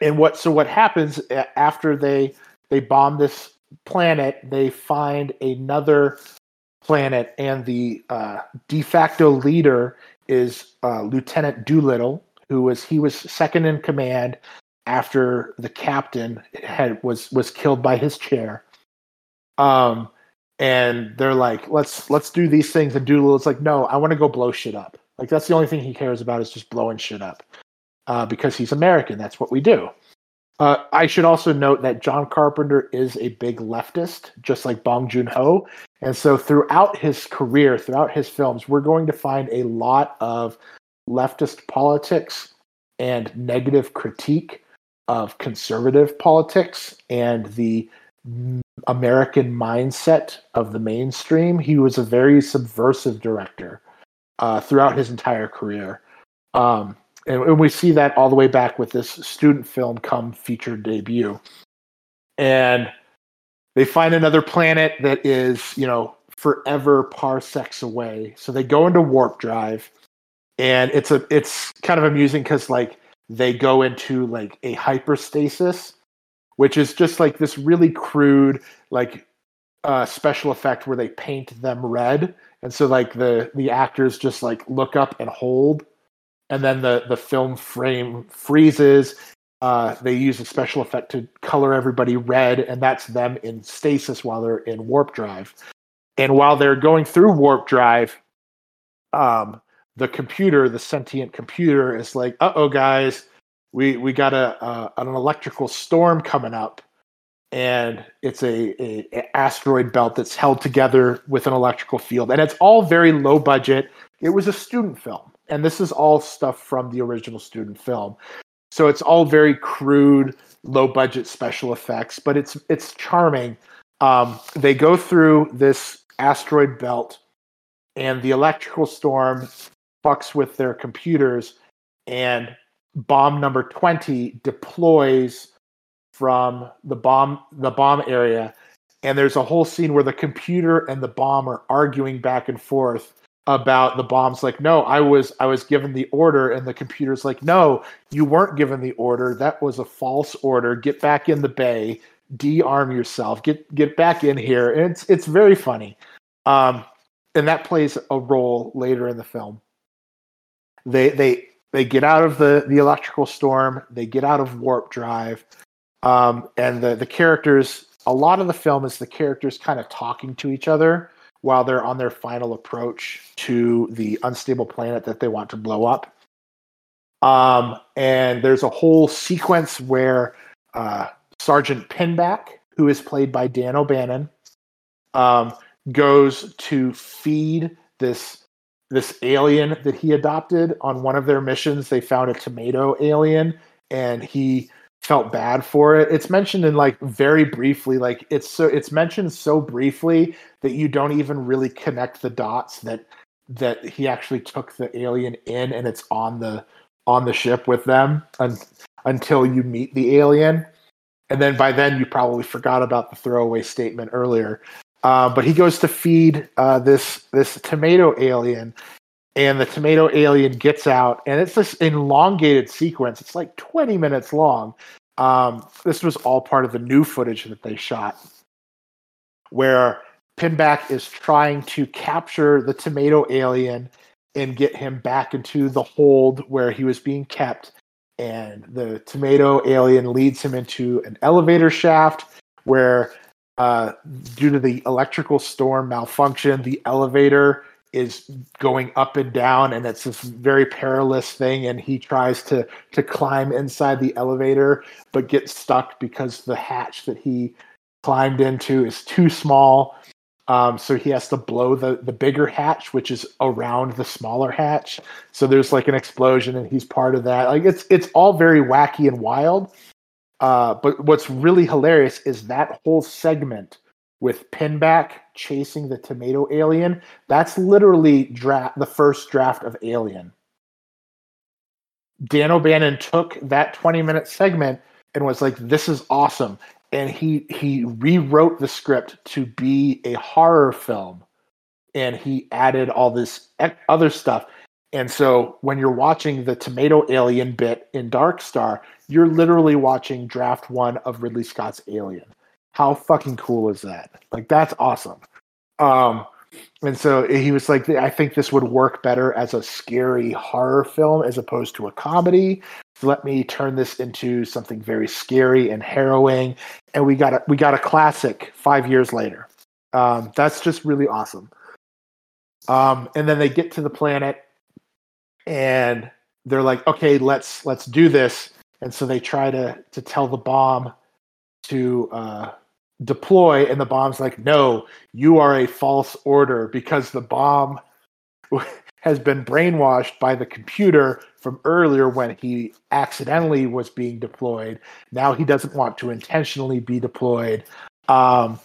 and what so what happens after they they bomb this planet they find another planet and the uh, de facto leader is uh, lieutenant doolittle who was he was second in command after the captain had was was killed by his chair. Um, and they're like, let's let's do these things. And Doolittle's like, no, I want to go blow shit up. Like that's the only thing he cares about is just blowing shit up, uh, because he's American. That's what we do. Uh, I should also note that John Carpenter is a big leftist, just like Bong Joon Ho. And so throughout his career, throughout his films, we're going to find a lot of leftist politics and negative critique of conservative politics and the American mindset of the mainstream. He was a very subversive director uh, throughout his entire career. Um, and, and, we see that all the way back with this student film come feature debut. And they find another planet that is, you know, forever parsecs away. So they go into warp drive. And it's a it's kind of amusing because like they go into like a hyperstasis, which is just like this really crude like uh, special effect where they paint them red, and so like the the actors just like look up and hold, and then the the film frame freezes. Uh, they use a special effect to color everybody red, and that's them in stasis while they're in warp drive. And while they're going through warp drive, um, the computer, the sentient computer, is like, uh oh, guys, we we got a uh, an electrical storm coming up, and it's a, a, a asteroid belt that's held together with an electrical field, and it's all very low budget. It was a student film, and this is all stuff from the original student film, so it's all very crude, low budget special effects, but it's it's charming. Um, they go through this asteroid belt, and the electrical storm fucks with their computers, and bomb number 20 deploys from the bomb the bomb area and there's a whole scene where the computer and the bomb are arguing back and forth about the bombs like no i was i was given the order and the computer's like no you weren't given the order. That was a false order. Get back in the bay. De-arm yourself. Get get back in here. And it's it's very funny. Um and that plays a role later in the film. They they they get out of the the electrical storm. They get out of warp drive. Um, and the the characters a lot of the film is the characters kind of talking to each other while they're on their final approach to the unstable planet that they want to blow up um, and there's a whole sequence where uh, sergeant pinback who is played by dan o'bannon um, goes to feed this this alien that he adopted on one of their missions. They found a tomato alien and he felt bad for it. It's mentioned in like very briefly, like it's so it's mentioned so briefly that you don't even really connect the dots that that he actually took the alien in and it's on the on the ship with them un, until you meet the alien. And then by then you probably forgot about the throwaway statement earlier. Uh, but he goes to feed uh, this this tomato alien, and the tomato alien gets out, and it's this elongated sequence. It's like 20 minutes long. Um, this was all part of the new footage that they shot, where Pinback is trying to capture the tomato alien and get him back into the hold where he was being kept. And the tomato alien leads him into an elevator shaft where uh, due to the electrical storm malfunction, the elevator is going up and down, and it's this very perilous thing. And he tries to to climb inside the elevator, but gets stuck because the hatch that he climbed into is too small. Um, so he has to blow the the bigger hatch, which is around the smaller hatch. So there's like an explosion, and he's part of that. Like it's it's all very wacky and wild. Uh, but what's really hilarious is that whole segment with Pinback chasing the tomato alien. That's literally draft the first draft of Alien. Dan O'Bannon took that 20 minute segment and was like, "This is awesome," and he he rewrote the script to be a horror film, and he added all this other stuff. And so when you're watching the tomato alien bit in Dark Star, you're literally watching draft one of Ridley Scott's Alien. How fucking cool is that? Like that's awesome. Um and so he was like, I think this would work better as a scary horror film as opposed to a comedy. Let me turn this into something very scary and harrowing. And we got a we got a classic five years later. Um, that's just really awesome. Um, and then they get to the planet and they're like, okay, let's let's do this. And so they try to to tell the bomb to uh, deploy, and the bomb's like, no, you are a false order because the bomb has been brainwashed by the computer from earlier when he accidentally was being deployed. Now he doesn't want to intentionally be deployed. Um,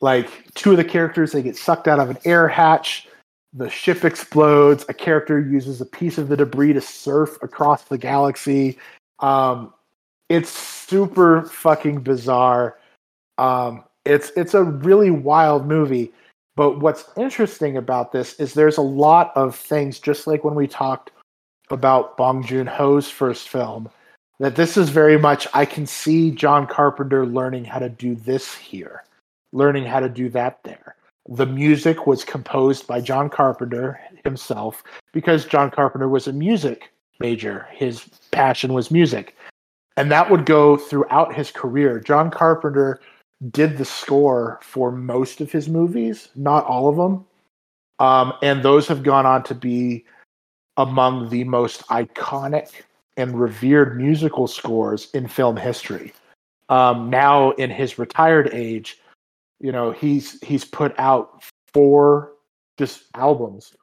like two of the characters, they get sucked out of an air hatch the ship explodes. A character uses a piece of the debris to surf across the galaxy. Um, it's super fucking bizarre. Um, it's it's a really wild movie. But what's interesting about this is there's a lot of things, just like when we talked about Bong Joon Ho's first film, that this is very much I can see John Carpenter learning how to do this here, learning how to do that there. The music was composed by John Carpenter himself because John Carpenter was a music major. His passion was music. And that would go throughout his career. John Carpenter did the score for most of his movies, not all of them. Um, and those have gone on to be among the most iconic and revered musical scores in film history. Um, now, in his retired age, you know he's he's put out four just albums.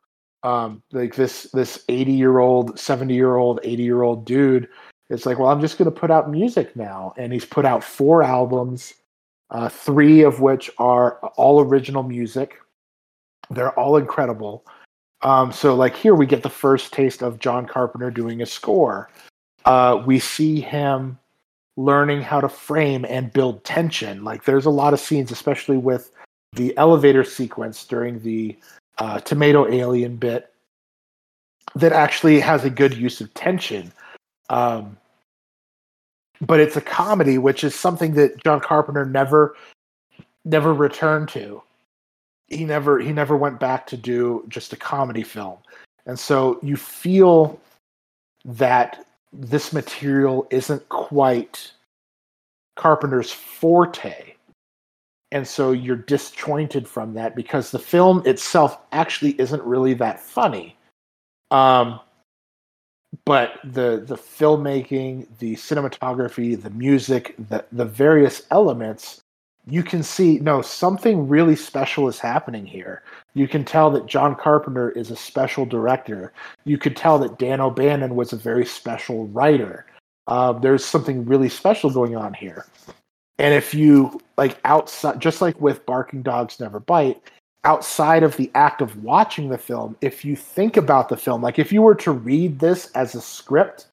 Um, like this this eighty year old, seventy year old, eighty year old dude. It's like, well, I'm just going to put out music now, and he's put out four albums, uh, three of which are all original music. They're all incredible. Um, so, like here, we get the first taste of John Carpenter doing a score. Uh, we see him learning how to frame and build tension. Like, there's a lot of scenes, especially with the elevator sequence during the uh, tomato alien bit, that actually has a good use of tension. Um, but it's a comedy, which is something that John Carpenter never never returned to. He never he never went back to do just a comedy film. And so you feel that this material isn't quite carpenter's forte. And so you're disjointed from that because the film itself actually isn't really that funny. Um, but the the filmmaking the cinematography the music the the various elements you can see no something really special is happening here. You can tell that john carpenter is a special director. You could tell that dan o'bannon was a very special writer. Uh, there's something really special going on here. And if you like outside just like with barking dogs never bite outside of the act of watching the film if you think about the film like if you were to read this as a script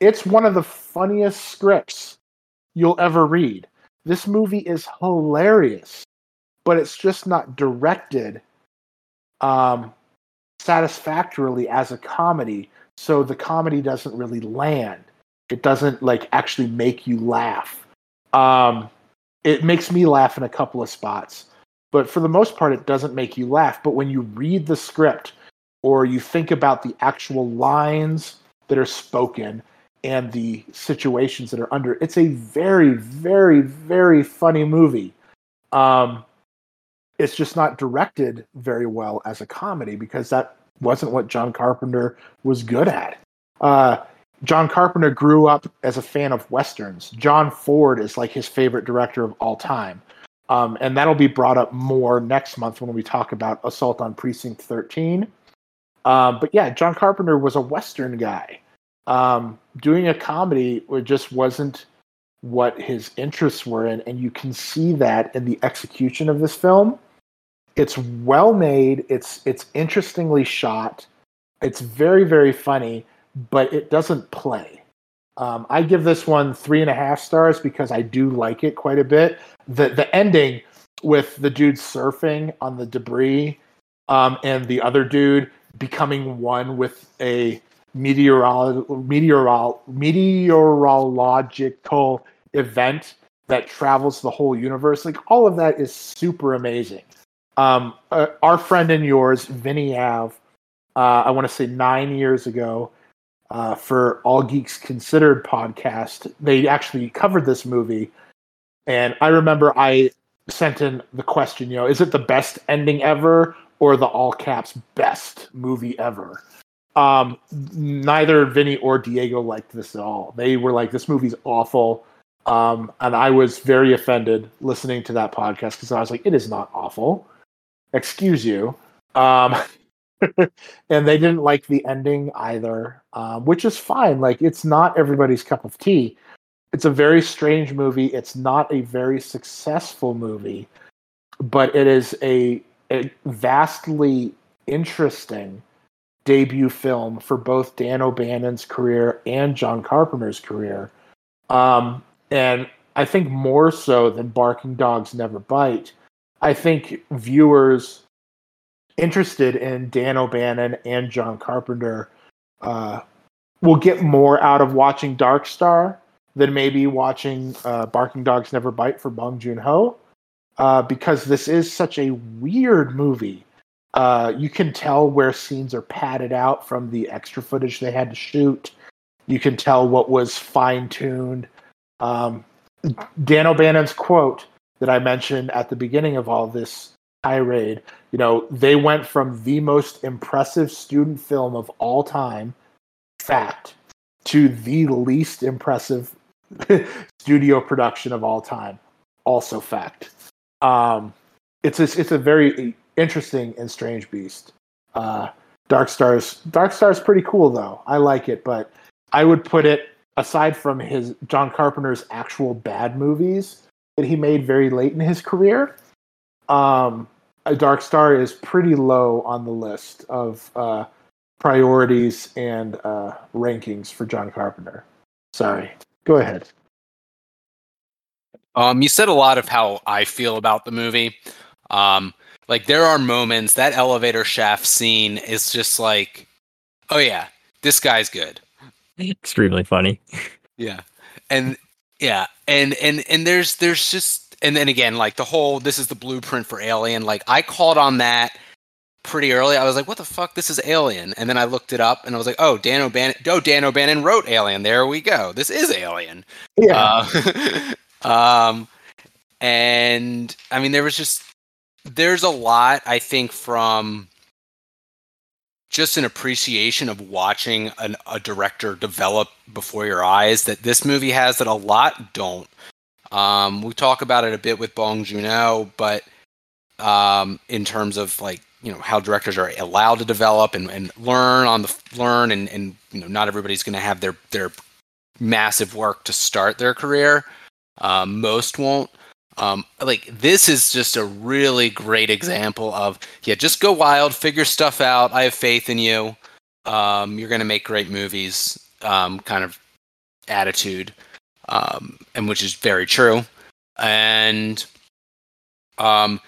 it's one of the funniest scripts you'll ever read this movie is hilarious, but it's just not directed um, satisfactorily as a comedy. So the comedy doesn't really land. It doesn't like actually make you laugh. Um, it makes me laugh in a couple of spots, but for the most part, it doesn't make you laugh. But when you read the script or you think about the actual lines that are spoken and the situations that are under. It's a very, very, very funny movie. Um, it's just not directed very well as a comedy because that wasn't what John Carpenter was good at. Uh, John Carpenter grew up as a fan of westerns. John Ford is like his favorite director of all time. Um, and that'll be brought up more next month when we talk about Assault on Precinct 13. Um, but yeah, John Carpenter was a Western guy um, doing a comedy just wasn't what his interests were in, and you can see that in the execution of this film. It's well made. It's it's interestingly shot. It's very very funny, but it doesn't play. Um, I give this one three and a half stars because I do like it quite a bit. The the ending with the dude surfing on the debris um, and the other dude becoming one with a meteorolo- meteorolo- meteorological event that travels the whole universe. Like all of that is super amazing. Um, uh, our friend and yours, Vinny Av, uh, I want to say nine years ago, uh, for All Geeks Considered podcast, they actually covered this movie. And I remember I sent in the question, you know, is it the best ending ever or the all caps best movie ever? Um, neither Vinny or Diego liked this at all. They were like, "This movie's awful," um, and I was very offended listening to that podcast because I was like, "It is not awful." Excuse you. Um, and they didn't like the ending either, um, which is fine. Like, it's not everybody's cup of tea. It's a very strange movie. It's not a very successful movie, but it is a, a vastly interesting debut film for both Dan O'Bannon's career and John Carpenter's career. Um, and I think more so than Barking Dogs Never Bite, I think viewers interested in Dan O'Bannon and John Carpenter uh, will get more out of watching Dark Star than maybe watching uh, Barking Dogs Never Bite for Bong Joon Ho, uh, because this is such a weird movie. Uh, you can tell where scenes are padded out from the extra footage they had to shoot. You can tell what was fine tuned. Um, Dan O'Bannon's quote that I mentioned at the beginning of all this tirade, you know, they went from the most impressive student film of all time, fact, to the least impressive studio production of all time. Also, fact. Um, it's a, it's a very interesting and strange beast. Uh, Dark Stars Dark Stars pretty cool though. I like it, but I would put it aside from his John Carpenter's actual bad movies that he made very late in his career. Um, a Dark Star is pretty low on the list of uh, priorities and uh, rankings for John Carpenter. Sorry. Go ahead. Um, you said a lot of how I feel about the movie. Um, like there are moments that elevator shaft scene is just like, oh yeah, this guy's good. Extremely funny. Yeah, and yeah, and and and there's there's just and then again like the whole this is the blueprint for Alien. Like I called on that pretty early. I was like, what the fuck? This is Alien. And then I looked it up and I was like, oh, Dan O'Bannon. Oh, Dan O'Bannon wrote Alien. There we go. This is Alien. Yeah. Uh, um, and I mean, there was just there's a lot I think from just an appreciation of watching an, a director develop before your eyes that this movie has that a lot don't. Um, we talk about it a bit with Bong Joon-ho, but um, in terms of like you know how directors are allowed to develop and, and learn on the learn and, and you know not everybody's going to have their their massive work to start their career. Um, most won't. Um, like this is just a really great example of yeah, just go wild, figure stuff out. I have faith in you. Um, you're gonna make great movies. Um, kind of attitude, um, and which is very true. And um,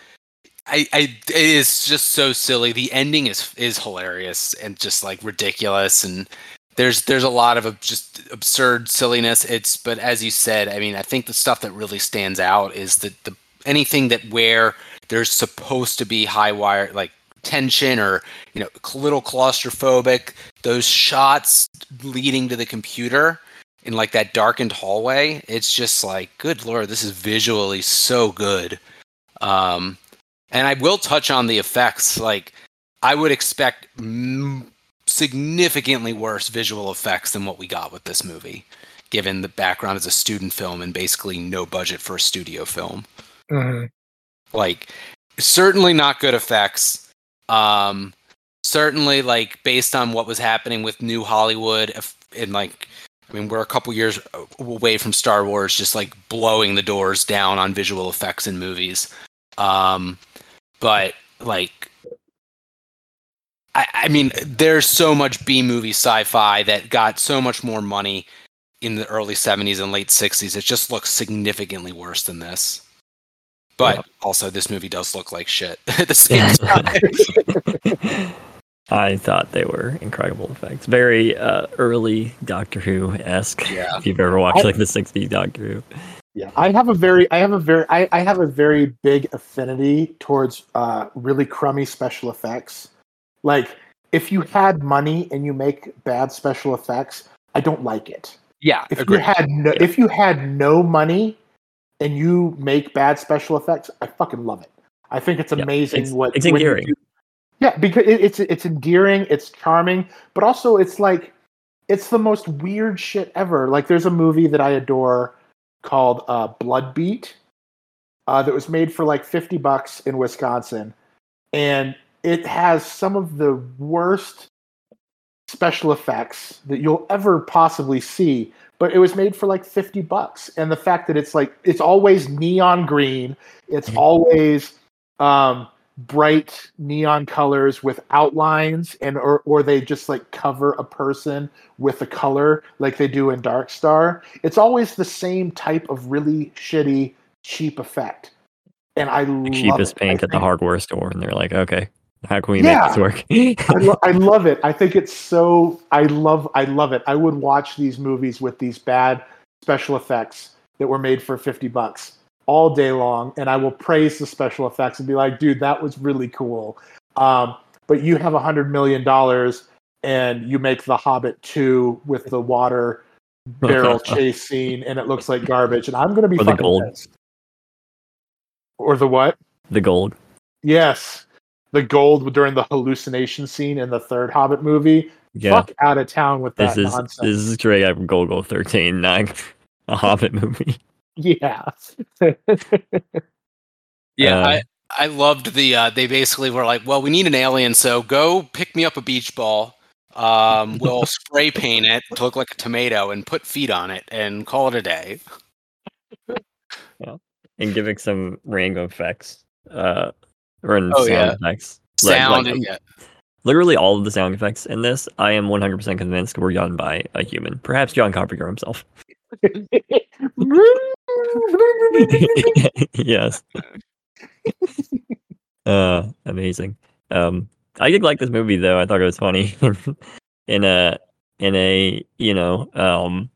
I, I, it is just so silly. The ending is is hilarious and just like ridiculous, and there's there's a lot of just absurd silliness. It's but as you said, I mean, I think the stuff that really stands out is that the anything that where there's supposed to be high wire like tension or you know a little claustrophobic those shots leading to the computer in like that darkened hallway it's just like good lord this is visually so good um and i will touch on the effects like i would expect m- significantly worse visual effects than what we got with this movie, given the background as a student film and basically no budget for a studio film. Mm-hmm. Like, certainly not good effects. Um, certainly, like based on what was happening with New Hollywood, and like, I mean, we're a couple years away from Star Wars, just like blowing the doors down on visual effects in movies. Um, but like I, I mean, there's so much B movie sci-fi that got so much more money in the early 70s and late 60s. It just looks significantly worse than this. But yeah. also, this movie does look like shit at the same time. I thought they were incredible effects. Very uh, early Doctor Who esque. Yeah. If you've ever watched like the '60s Doctor Who. Yeah, I have a very, I have a very, I, I have a very big affinity towards uh, really crummy special effects. Like, if you had money and you make bad special effects, I don't like it. Yeah. If agreed. you had no, yeah. if you had no money and you make bad special effects, I fucking love it. I think it's amazing yeah, it's, what it's endearing. Do, yeah, because it, it's it's endearing, it's charming, but also it's like it's the most weird shit ever. Like there's a movie that I adore called uh, Blood Beat uh, that was made for like 50 bucks in Wisconsin. And it has some of the worst special effects that you'll ever possibly see but it was made for like 50 bucks and the fact that it's like it's always neon green it's mm-hmm. always um, bright neon colors with outlines and or, or they just like cover a person with a color like they do in dark star it's always the same type of really shitty cheap effect and i the cheapest paint at the hardware store and they're like okay how can we yeah. make this work? I, lo- I love it. I think it's so. I love. I love it. I would watch these movies with these bad special effects that were made for fifty bucks all day long, and I will praise the special effects and be like, "Dude, that was really cool." Um, but you have a hundred million dollars, and you make The Hobbit two with the water barrel chase scene, and it looks like garbage, and I'm going to be or fucking the gold. pissed. Or the what? The gold. Yes the gold during the hallucination scene in the third Hobbit movie. Yeah. fuck out of town with that This is, nonsense. this is straight out of Golgo 13, not a Hobbit movie. Yeah. Yeah, Uh, I I loved the. Uh, they basically were like, "Well, we need an alien, so go pick me up a beach ball. Um, we'll spray paint it to look like a tomato and put feet on it and call it a day." and giving some random effects. Uh, or in Oh, sound yeah. effects. Like- like, yeah. literally all of the sound effects in this, I am 100% convinced were done by a human, perhaps John Carpenter himself. yes. uh, amazing. Um, I did like this movie though. I thought it was funny in a in a you know um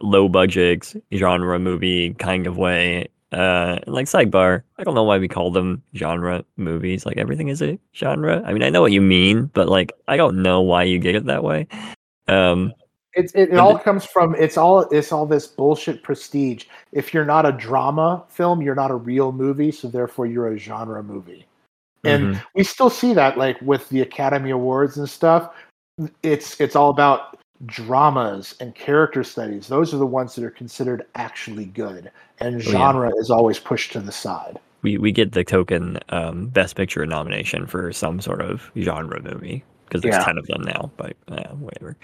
low budget genre movie kind of way. Uh, like sidebar, I don't know why we call them genre movies. Like everything is a genre. I mean, I know what you mean, but like I don't know why you get it that way. Um, It, it, it all comes from it's all it's all this bullshit prestige. If you're not a drama film, you're not a real movie, so therefore you're a genre movie. And mhm. we still see that like with the Academy Awards and stuff. It's it's all about dramas and character studies. Those are the ones that are considered actually good. And Oh, yeah. genre is always pushed to the side. we we get the token um, best picture nomination for some sort of genre movie because there's Yeah. 10 of them now but uh, whatever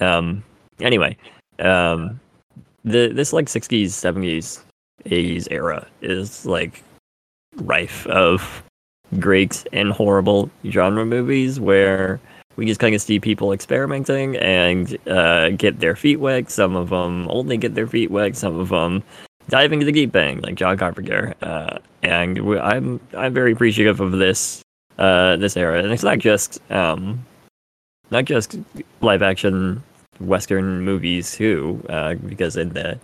um anyway um the this like 60s 70s 80s era is like rife of great and horrible genre movies where we just kind of see people experimenting and uh, get their feet wet. Some of them only get their feet wet. Some of them dive into the deep end, like John Carpenter. Uh, and we, I'm I'm very appreciative of this uh, this era, and it's not just um, not just live action Western movies too, uh, because in the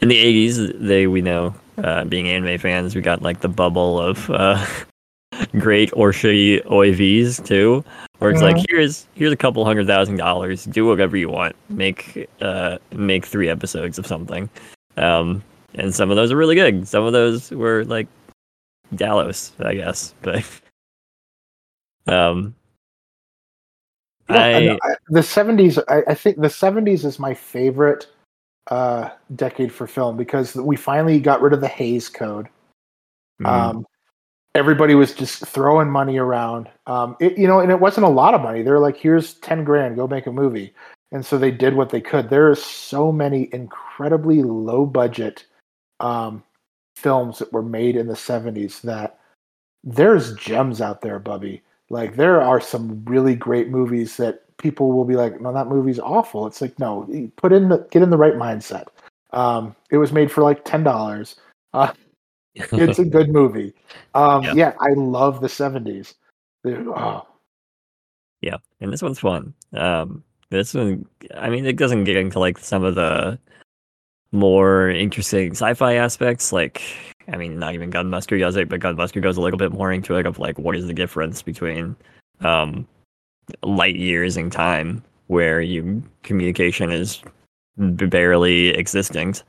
in the 80s, they we know uh, being anime fans, we got like the bubble of uh, great or shitty OAVs too, where it's like here's here's a couple hundred thousand dollars, do whatever you want, make uh make three episodes of something, um, and some of those are really good. Some of those were like Dallos, I guess, but um, I I- the seventies. I, I think the seventies is my favorite uh, decade for film because we finally got rid of the Hays Code. mm, Um, everybody was just throwing money around. Um, it, you know, and it wasn't a lot of money. They're like, "Here's ten grand, go make a movie," and so they did what they could. There are so many incredibly low budget um, films that were made in the '70s that there's gems out there, Bubby. Like there are some really great movies that people will be like, "No, that movie's awful." It's like, no, put in the get in the right mindset. Um, it was made for like ten dollars. Uh, it's a good movie. Um, Yeah. yeah. I love the seventies. Oh, Yeah, and this one's fun. Um, this one, I mean, it doesn't get into like some of the more interesting sci-fi aspects. Like, I mean, not even Gunbuster does it, but Gunbuster goes a little bit more into it of like what is the difference between um, light years in time, where you communication is barely existent,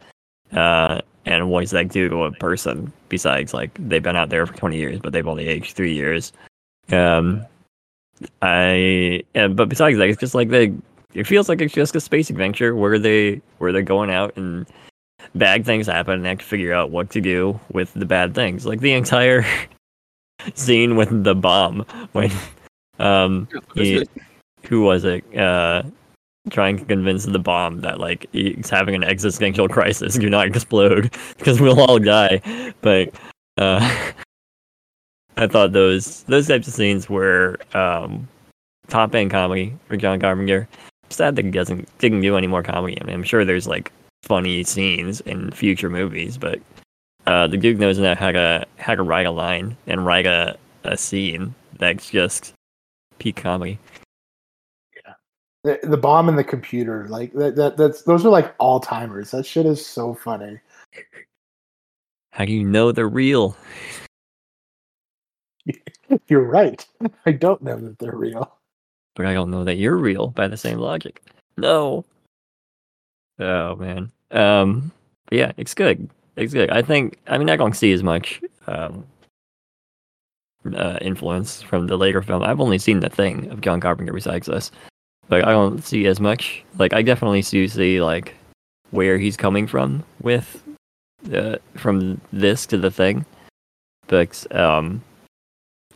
uh, and what does that do to a person besides like they've been out there for 20 years, but they've only aged three years. Um, I yeah, but besides that, it's just like they. It feels like it's just a space adventure where they where they're going out and bad things happen and they have to figure out what to do with the bad things. Like the entire scene with the bomb when um he, who was it uh trying to convince the bomb that like he's having an existential crisis do not explode because we'll all die but uh I thought those those types of scenes were um, top end comedy for John Carpenter. Sad that he doesn't didn't do any more comedy. I mean, I'm sure there's like funny scenes in future movies, but uh, the dude knows now how to how to write a line and write a, a scene that's just peak comedy. the, the bomb in the computer, like that, that. That's those are like all timers. That shit is so funny. How do you know they're real? You're right. I don't know that they're real. But I don't know that you're real by the same logic. No. Oh man. Um. But yeah, it's good. It's good. I think. I mean, I don't see as much um, uh, influence from the later film. I've only seen the thing of John Carpenter besides this. Like I don't see as much. Like I definitely do see like where he's coming from with uh, from this to the thing, but um,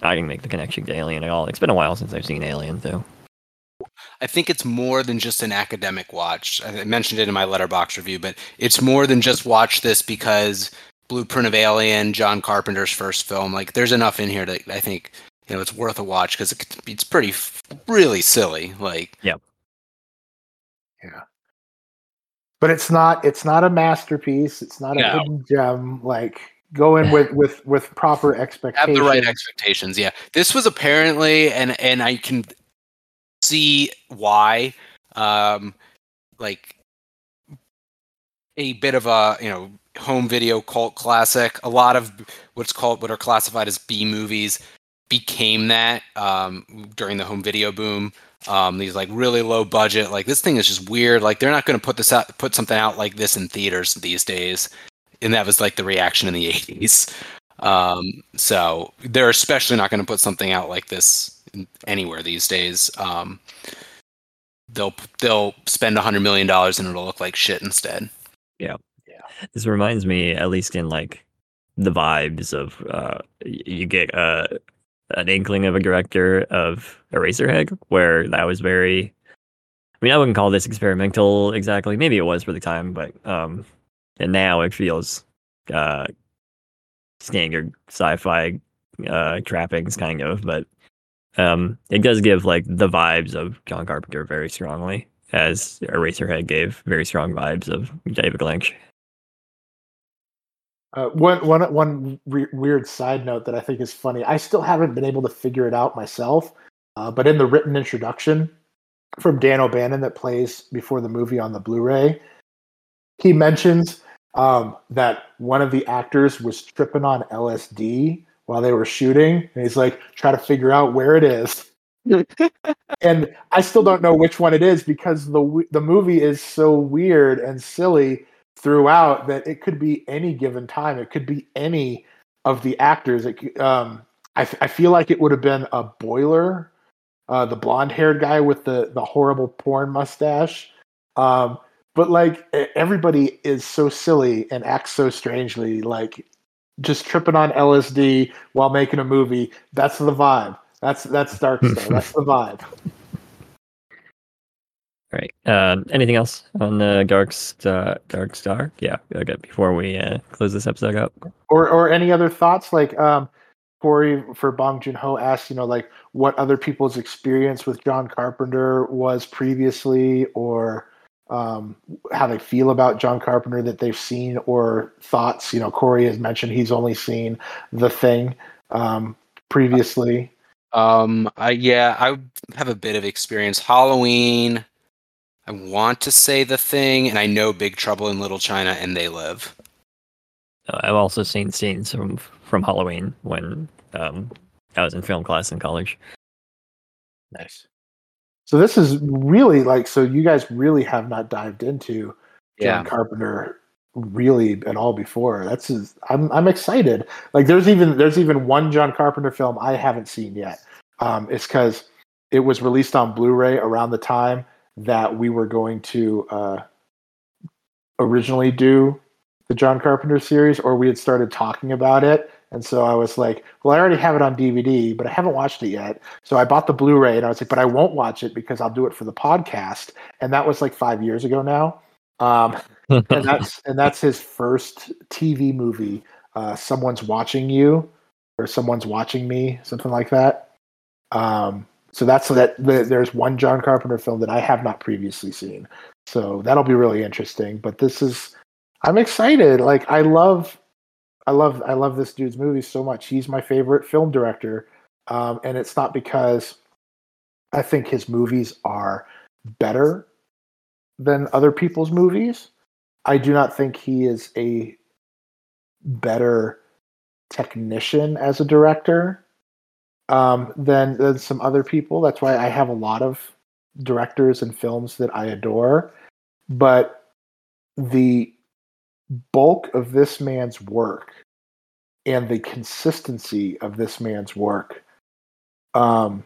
I didn't make the connection to Alien at all. It's been a while since I've seen Alien, too. I think it's more than just an academic watch. I mentioned it in my Letterboxd review, but it's more than just watch this because Blueprint of Alien, John Carpenter's first film. Like, there's enough in here that I think you know it's worth a watch because it, it's pretty really silly. Like, Yep. Yeah. But it's not it's not a masterpiece. It's not a No. hidden gem. Like go in with with with proper expectations. have the right expectations. Yeah, this was apparently, and and I can see why, um, like a bit of a you know home video cult classic. A lot of what's called what are classified as B movies became that um, during the home video boom. Um, these like really low budget, like this thing is just weird. Like they're not going to put this out, put something out like this in theaters these days, and that was like the reaction in the '80s. Um, so they're especially not going to put something out like this anywhere these days. Um, they'll they'll spend a hundred million dollars and it'll look like shit instead. Yeah, yeah. This reminds me, at least in like the vibes of uh, you get uh, an inkling of a director of Eraserhead, where that was very. I mean, I wouldn't call this experimental exactly. Maybe it was for the time, but um, and now it feels uh, standard sci-fi uh, trappings, kind of. But um, it does give like the vibes of John Carpenter very strongly, as Eraserhead gave very strong vibes of David Lynch. Uh, one one one re- weird side note that I think is funny. I still haven't been able to figure it out myself, uh, but in the written introduction from Dan O'Bannon that plays before the movie on the Blu-ray, he mentions um, that one of the actors was tripping on LSD while they were shooting, and he's like, try to figure out where it is. and I still don't know which one it is because the the movie is so weird and silly throughout that it could be any given time. It could be any of the actors. It, um, I, f- I feel like it would have been a boiler, uh, the blonde haired guy with the, the horrible porn mustache. Um, but like everybody is so silly and acts so strangely, like just tripping on LSD while making a movie. That's the vibe. That's that's Dark Star. that's the vibe. All right. Um, anything else on uh, Dark Star? Dark Star? Yeah. Okay. Before we uh, close this episode up. or or any other thoughts like um Kory for Bong Joon Ho asked, you know, like what other people's experience with John Carpenter was previously, or um, how they feel about John Carpenter that they've seen, or thoughts. You know, Kory has mentioned he's only seen The Thing um, previously. Um, I yeah, I have a bit of experience. Halloween. I want to say the thing, and I know Big Trouble in Little China, and They Live. I've also seen scenes from from Halloween when um, I was in film class in college. Nice. So this is really like so you guys really have not dived into John Carpenter really at all before. That's his, I'm I'm excited. Like there's even there's even one John Carpenter film I haven't seen yet. Um, it's because it was released on Blu-ray around the time that we were going to uh, originally do the John Carpenter series, or we had started talking about it. And so I was like, well, I already have it on DVD, but I haven't watched it yet. So I bought the Blu-ray, and I was like, but I won't watch it because I'll do it for the podcast. And that was like five years ago now. Um, and that's and that's his first TV movie. Uh, someone's watching you, or someone's watching me, something like that. Um, so that's so that. The, there's one John Carpenter film that I have not previously seen. So that'll be really interesting. But this is, I'm excited. Like I love, I love, I love this dude's movies so much. He's my favorite film director, um, and it's not because I think his movies are better than other people's movies. I do not think he is a better technician as a director um, than than some other people. That's why I have a lot of directors and films that I adore, but the bulk of this man's work and the consistency of this man's work um,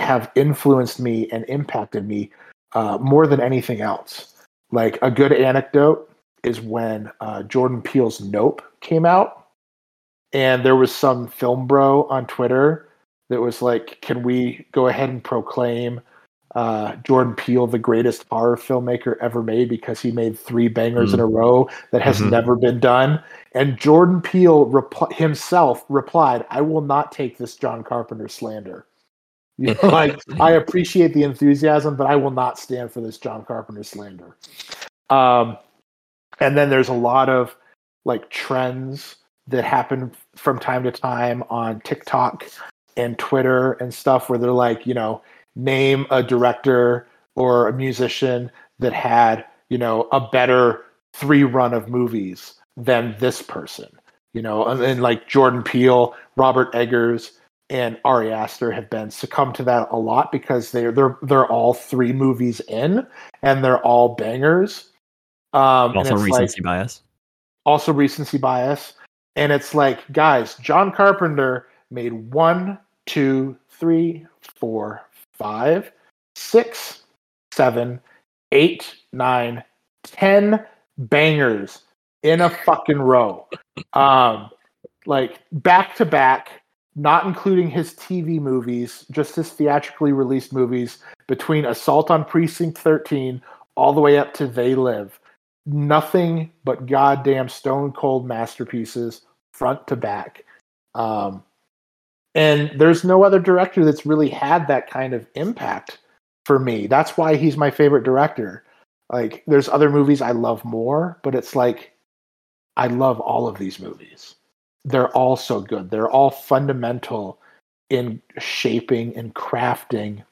have influenced me and impacted me uh, more than anything else. Like a good anecdote is when uh, Jordan Peele's Nope came out, and there was some film bro on Twitter that was like, "Can we go ahead and proclaim uh, Jordan Peele the greatest horror filmmaker ever made because he made three bangers Mm. in a row that has Mhm. never been done?" And Jordan Peele repl- himself replied, "I will not take this John Carpenter slander." You know, like I appreciate the enthusiasm, but I will not stand for this John Carpenter slander. Um, and then there's a lot of like trends that happen from time to time on TikTok and Twitter and stuff where they're like, you know, name a director or a musician that had, you know, a better three run of movies than this person. You know, and then like Jordan Peele, Robert Eggers, and Ari Aster have been succumbed to that a lot because they're they're they're all three movies in and they're all bangers. Um, and Also it's like- recency bias. also recency bias. And it's like, guys, John Carpenter made one, two, three, four, five, six, seven, eight, nine, ten bangers in a fucking row. Um, like back to back, not including his TV movies, just his theatrically released movies between Assault on Precinct 13 all the way up to They Live nothing but goddamn stone cold masterpieces front to back. Um, and there's no other director that's really had that kind of impact for me. That's why he's my favorite director. Like, there's other movies I love more, but it's like I love all of these movies. They're all so good. They're all fundamental in shaping and crafting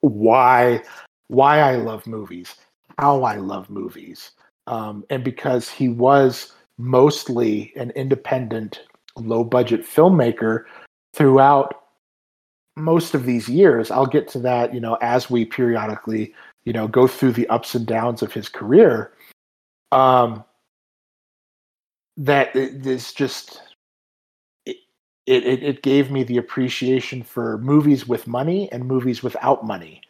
why why I love movies how I love movies. Um, and because he was mostly an independent, low budget filmmaker throughout most of these years, I'll get to that, you know, as we periodically, you know, go through the ups and downs of his career. Um, that it is just it, it it gave me the appreciation for movies with money and movies without money.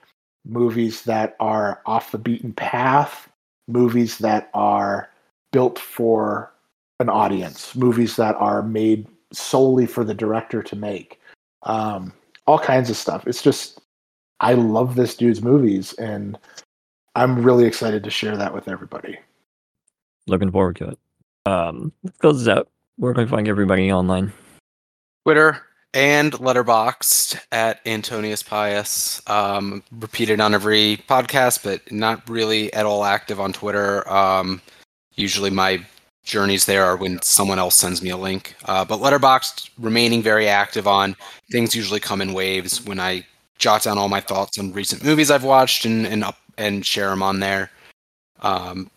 Movies that are off the beaten path, movies that are built for an audience, movies that are made solely for the director to make, um, all kinds of stuff. It's just, I love this dude's movies, and I'm really excited to share that with everybody. Looking forward to it. Um, let's close this out. Where can we find everybody online? Twitter and Letterboxd at Antonius Pius. Um, repeated on every podcast, but not really at all active on Twitter. Um, usually my journeys there are when someone else sends me a link. Uh, but Letterboxd remaining very active on. Things usually come in waves when I jot down all my thoughts on recent movies I've watched and and up and share them on there. Um,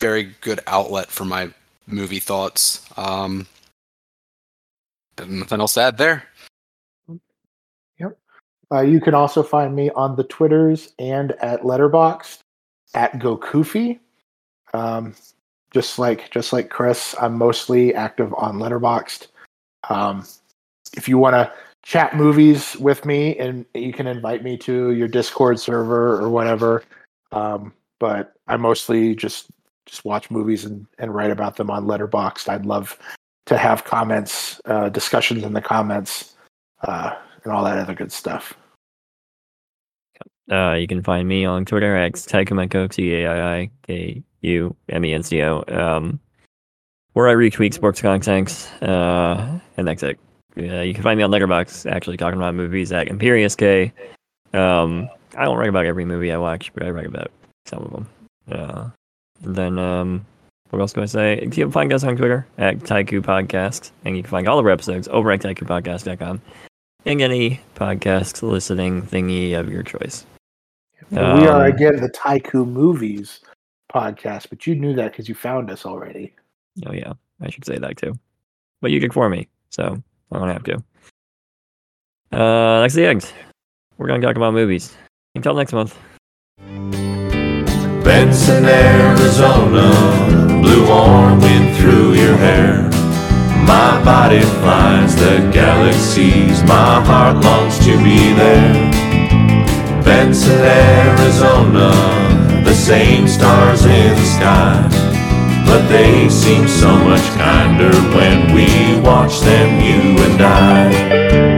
very good outlet for my movie thoughts. Um, nothing else to add there. Uh, you can also find me on the Twitters and at Letterboxd at GoKuffy. Um, just like just like Chris, I'm mostly active on Letterboxd. Um, if you want to chat movies with me, and you can invite me to your Discord server or whatever. Um, but I mostly just just watch movies and, and write about them on Letterboxd. I'd love to have comments, uh, discussions in the comments, uh, and all that other good stuff. Uh, you can find me on Twitter at Taiikumenco, T A I I K U M E N C O. Um, where I retweet sports content, uh, and that's it. Uh, you can find me on Letterboxd, actually talking about movies at Imperious K. Um, I don't write about every movie I watch, but I write about some of them. Uh, then, um, what else can I say? You can find us on Twitter at Taiiku Podcast, and you can find all of our episodes over at taiikupodcast.com and any podcast listening thingy of your choice. And we are Um, again the Taiiku Movies podcast, but you knew that because you found us already. Oh yeah, I should say that too. But you did for me, so I don't have to. Uh, that's the end. We're gonna talk about movies. Until next month. Benson, Arizona, blue warm wind through your hair. My body flies the galaxies, my heart longs to be there. Benson, Arizona, the same stars in the sky. But they seem so much kinder when we watch them, you and I.